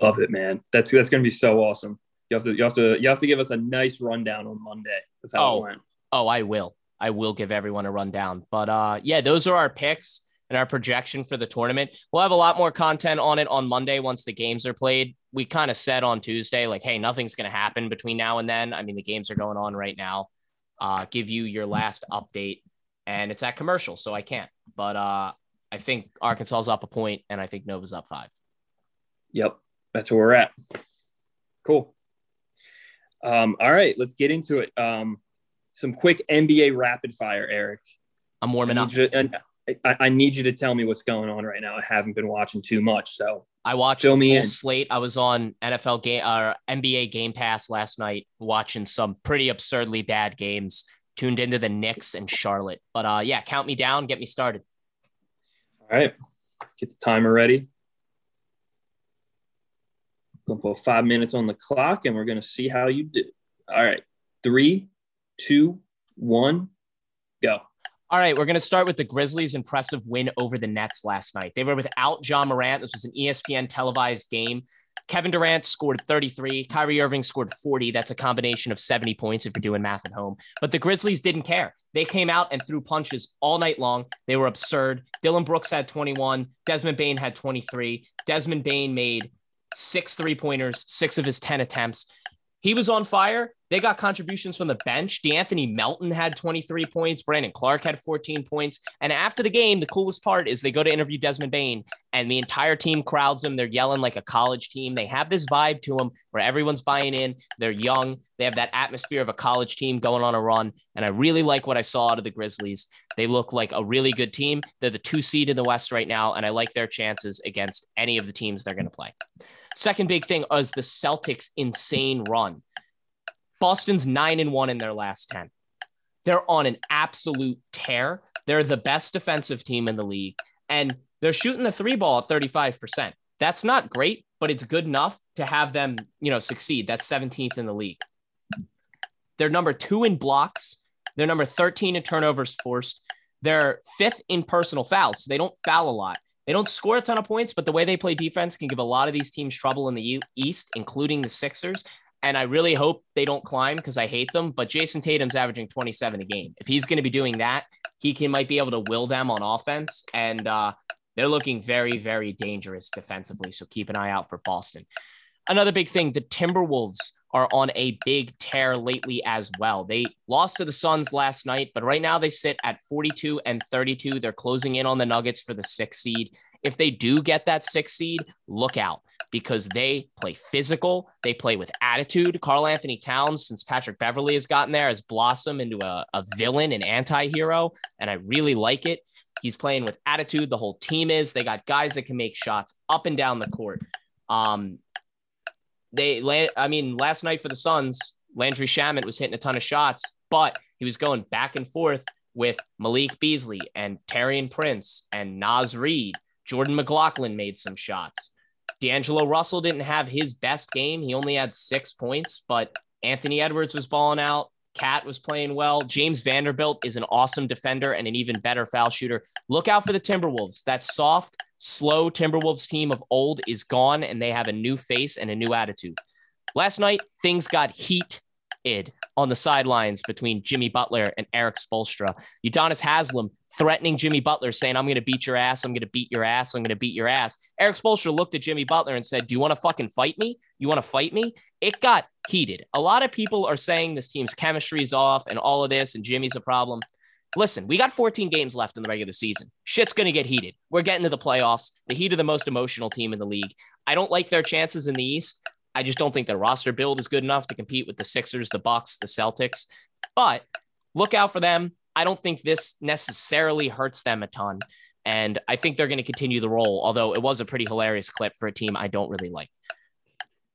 Love it, man. That's that's gonna be so awesome. You have to you have to you have to give us a nice rundown on Monday of how oh, it went. Oh, I will. I will give everyone a rundown. But uh yeah, those are our picks and our projection for the tournament. We'll have a lot more content on it on Monday once the games are played. We kind of said on Tuesday, like, hey, nothing's gonna happen between now and then. I mean, the games are going on right now uh, give you your last update, and it's at commercial, so I can't. But uh, I think Arkansas's up a point, and I think Nova's up five. Yep, that's where we're at. Cool. Um, all right, let's get into it. Um, some quick NBA rapid fire, Eric. I'm warming I up. And I, I, need you to tell me what's going on right now. I haven't been watching too much, so I watched Fill the full slate. I was on NFL game or uh, NBA Game Pass last night, watching some pretty absurdly bad games. tuned into the Knicks and Charlotte. But uh, yeah, count me down, get me started. All right, get the timer ready. Gonna put five minutes on the clock, and we're gonna see how you do. All right, three, two, one, go. All right, we're going to start with the Grizzlies' impressive win over the Nets last night. They were without John Morant. This was an ESPN televised game. Kevin Durant scored 33. Kyrie Irving scored 40. That's a combination of 70 points if you're doing math at home. But the Grizzlies didn't care. They came out and threw punches all night long. They were absurd. Dillon Brooks had 21. Desmond Bane had 23. Desmond Bane made six three pointers, six of his 10 attempts. He was on fire. They got contributions from the bench. De'Anthony Melton had 23 points. Brandon Clarke had 14 points. And after the game, the coolest part is they go to interview Desmond Bane, and the entire team crowds him. They're yelling like a college team. They have this vibe to them where everyone's buying in. They're young. They have that atmosphere of a college team going on a run. And I really like what I saw out of the Grizzlies. They look like a really good team. They're the two seed in the West right now, and I like their chances against any of the teams they're going to play. Second big thing is the Celtics' insane run. Boston's nine and one in their last 10. They're on an absolute tear. They're the best defensive team in the league, and they're shooting the three ball at 35%. That's not great, but it's good enough to have them, you know, succeed. That's 17th in the league. They're number two in blocks. They're number 13 in turnovers forced. They're fifth in personal fouls. So they don't foul a lot. They don't score a ton of points, but the way they play defense can give a lot of these teams trouble in the East, including the Sixers. And I really hope they don't climb because I hate them. But Jayson Tatum's averaging 27 a game. If he's going to be doing that, he can might be able to will them on offense. And uh, they're looking very, very dangerous defensively. So keep an eye out for Boston. Another big thing the Timberwolves are on a big tear lately as well. They lost to the Suns last night, but right now they sit at 42 and 32. They're closing in on the Nuggets for the sixth seed. If they do get that sixth seed, look out because they play physical. They play with attitude. Karl-Anthony Towns, since Patrick Beverley has gotten there, has blossomed into a, a villain, an anti hero, and I really like it. He's playing with attitude. The whole team is. They got guys that can make shots up and down the court. Um, they, I mean, last night for the Suns, Landry Shamet was hitting a ton of shots, but he was going back and forth with Malik Beasley and Taurean Prince and Naz Reid. Jordan McLaughlin made some shots. D'Angelo Russell didn't have his best game. He only had six points, but Anthony Edwards was balling out. Cat was playing well. James Vanderbilt is an awesome defender and an even better foul shooter. Look out for the Timberwolves. That soft, slow Timberwolves team of old is gone, and they have a new face and a new attitude. Last night, things got heated on the sidelines between Jimmy Butler and Erik Spoelstra. Udonis Haslam threatening Jimmy Butler, saying, I'm going to beat your ass. I'm going to beat your ass. I'm going to beat your ass. Erik Spoelstra looked at Jimmy Butler and said, Do you want to fucking fight me? You want to fight me? It got heated. A lot of people are saying this team's chemistry is off and all of this, and Jimmy's a problem. Listen, we got 14 games left in the regular season. Shit's going to get heated. We're getting to the playoffs. The Heat are the most emotional team in the league. I don't like their chances in the East. I just don't think their roster build is good enough to compete with the Sixers, the Bucks, the Celtics. But look out for them. I don't think this necessarily hurts them a ton. And I think they're going to continue the role, although it was a pretty hilarious clip for a team I don't really like.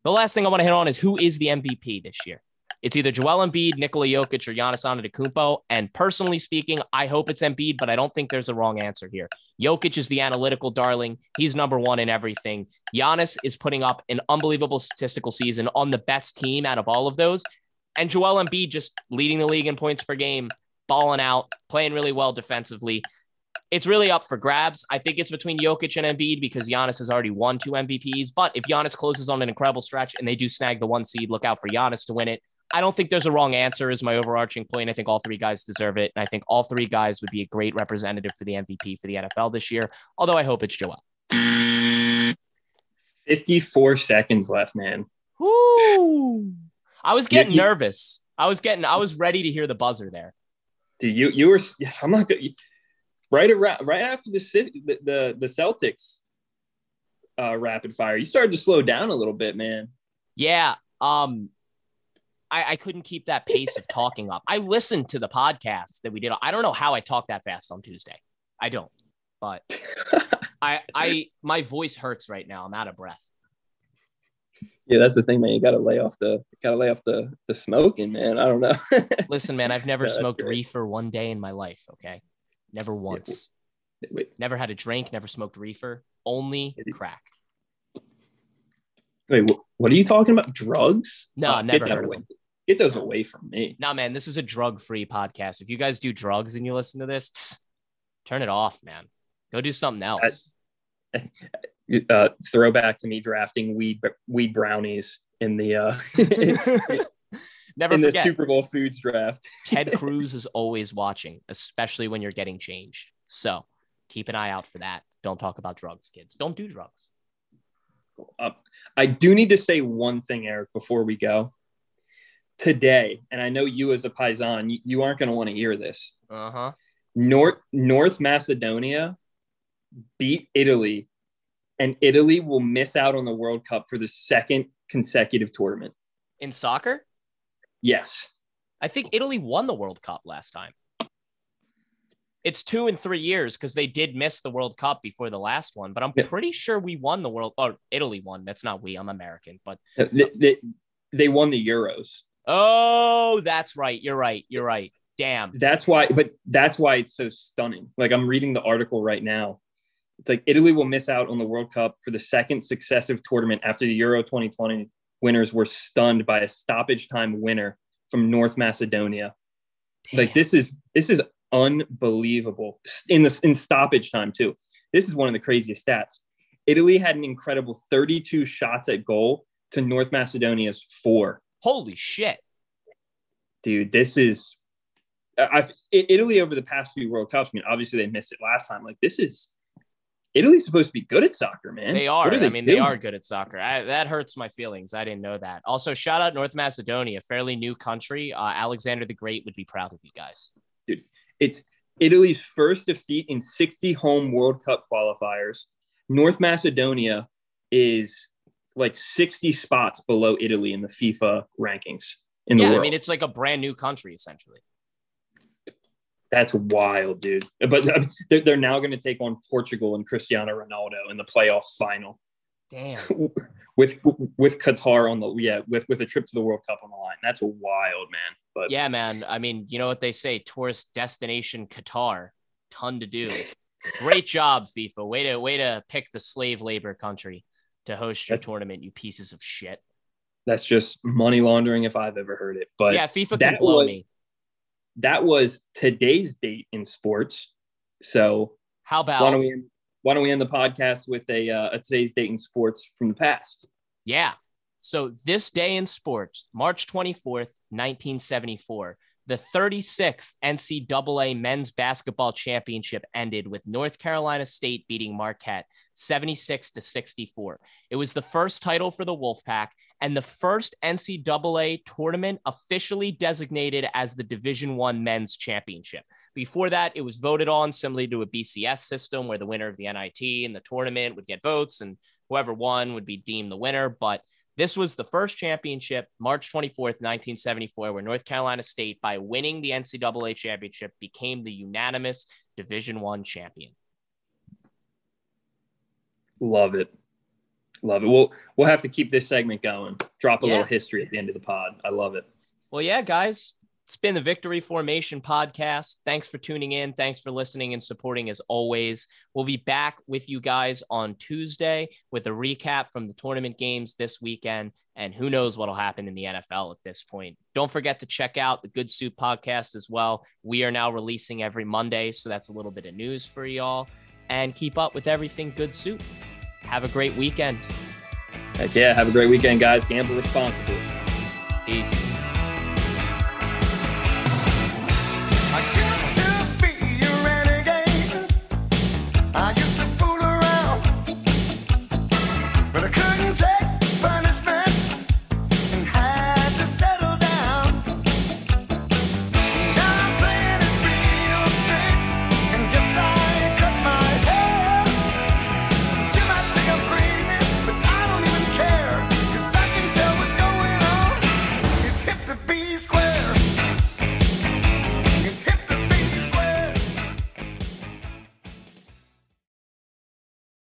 The last thing I want to hit on is who is the MVP this year? It's either Joel Embiid, Nikola Jokic, or Giannis Antetokounmpo. And personally speaking, I hope it's Embiid, but I don't think there's a wrong answer here. Jokic is the analytical darling. He's number one in everything. Giannis is putting up an unbelievable statistical season on the best team out of all of those. And Joel Embiid just leading the league in points per game, balling out, playing really well defensively. It's really up for grabs. I think it's between Jokic and Embiid because Giannis has already won two MVPs. But if Giannis closes on an incredible stretch and they do snag the one seed, look out for Giannis to win it. I don't think there's a wrong answer, is my overarching point. I think all three guys deserve it. And I think all three guys would be a great representative for the MVP for the NFL this year, although I hope it's Joel. 54 seconds left, man. Whoo! I was getting you, nervous. I was getting, I was ready to hear the buzzer there. Dude, you you were I'm not good. Right around right after the the the, the Celtics uh rapid fire, you started to slow down a little bit, man. Yeah. Um I, I couldn't keep that pace of talking up. I listened to the podcast that we did. I don't know how I talk that fast on Tuesday. I don't, but I, I, my voice hurts right now. I'm out of breath. Yeah, that's the thing, man. You gotta lay off the gotta lay off the the smoking, man. I don't know. Listen, man, I've never yeah, smoked reefer one day in my life. Okay, never once. Wait. Never had a drink. Never smoked reefer. Only crack. Wait, what are you talking about? Drugs? No, oh, never heard of them. Get those away from me. No, man, this is a drug-free podcast. If you guys do drugs and you listen to this, turn it off, man. Go do something else. uh, throwback to me drafting weed weed brownies in the uh, never in forget. the Super Bowl foods draft. Ted Cruz is always watching, especially when you're getting changed. So keep an eye out for that. Don't talk about drugs, kids. Don't do drugs. Uh, I do need to say one thing, Eric, before we go. Today, and I know you as a Paisan, you, you aren't going to want to hear this. Uh huh. North North Macedonia beat Italy, and Italy will miss out on the World Cup for the second consecutive tournament. In soccer? Yes. I think Italy won the World Cup last time. It's two and three years because they did miss the World Cup before the last one, but I'm yeah. pretty sure we won the World. Or Italy won. That's not we. I'm American, but uh, they, they, they won the Euros. Oh, that's right. You're right. You're right. Damn. That's why, but that's why it's so stunning. Like I'm reading the article right now. It's like Italy will miss out on the World Cup for the second successive tournament after the Euro 2020 winners were stunned by a stoppage time winner from North Macedonia. Damn. Like this is this is unbelievable in the in stoppage time too. This is one of the craziest stats. Italy had an incredible 32 shots at goal to North Macedonia's four. Holy shit. Dude, this is I've Italy over the past few World Cups. I mean, obviously they missed it last time. Like this is Italy's supposed to be good at soccer, man. They are. are they I mean, doing? they are good at soccer. I, that hurts my feelings. I didn't know that. Also, shout out North Macedonia, fairly new country. Uh, Alexander the Great would be proud of you guys. Dude, it's Italy's first defeat in 60 home World Cup qualifiers. North Macedonia is like 60 spots below Italy in the FIFA rankings in yeah, the world. I mean, it's like a brand new country essentially. That's wild, dude. But um, they're now going to take on Portugal and Cristiano Ronaldo in the playoff final. Damn. with with Qatar on the yeah with with a trip to the World Cup on the line. That's wild, man. But yeah, man. I mean, you know what they say: tourist destination Qatar, ton to do. Great job, FIFA. Way to way to pick the slave labor country to host your tournament. You pieces of shit. That's just money laundering if I've ever heard it. But yeah, FIFA can blow was, me that was today's date in sports. So how about why don't we why don't we end the podcast with a, uh, a today's date in sports from the past? Yeah. So this day in sports, March 24th, 1974, the 36th NCAA men's basketball championship ended with North Carolina State beating Marquette 76 to 64. It was the first title for the Wolfpack and the first NCAA tournament officially designated as the Division 1 men's championship. Before that, it was voted on similarly to a BCS system where the winner of the NIT and the tournament would get votes and whoever won would be deemed the winner, but this was the first championship, March 24th, 1974, where North Carolina State, by winning the NCAA championship, became the unanimous Division One champion. Love it. Love it. We'll we'll have to keep this segment going. Drop a yeah. little history at the end of the pod. I love it. Well, yeah, guys. It's been the Victory Formation podcast. Thanks for tuning in. Thanks for listening and supporting as always. We'll be back with you guys on Tuesday with a recap from the tournament games this weekend. And who knows what'll happen in the NFL at this point. Don't forget to check out the Good Soup podcast as well. We are now releasing every Monday. So that's a little bit of news for y'all. And keep up with everything Good Soup. Have a great weekend. Heck yeah. Have a great weekend, guys. Gamble responsibly. Peace.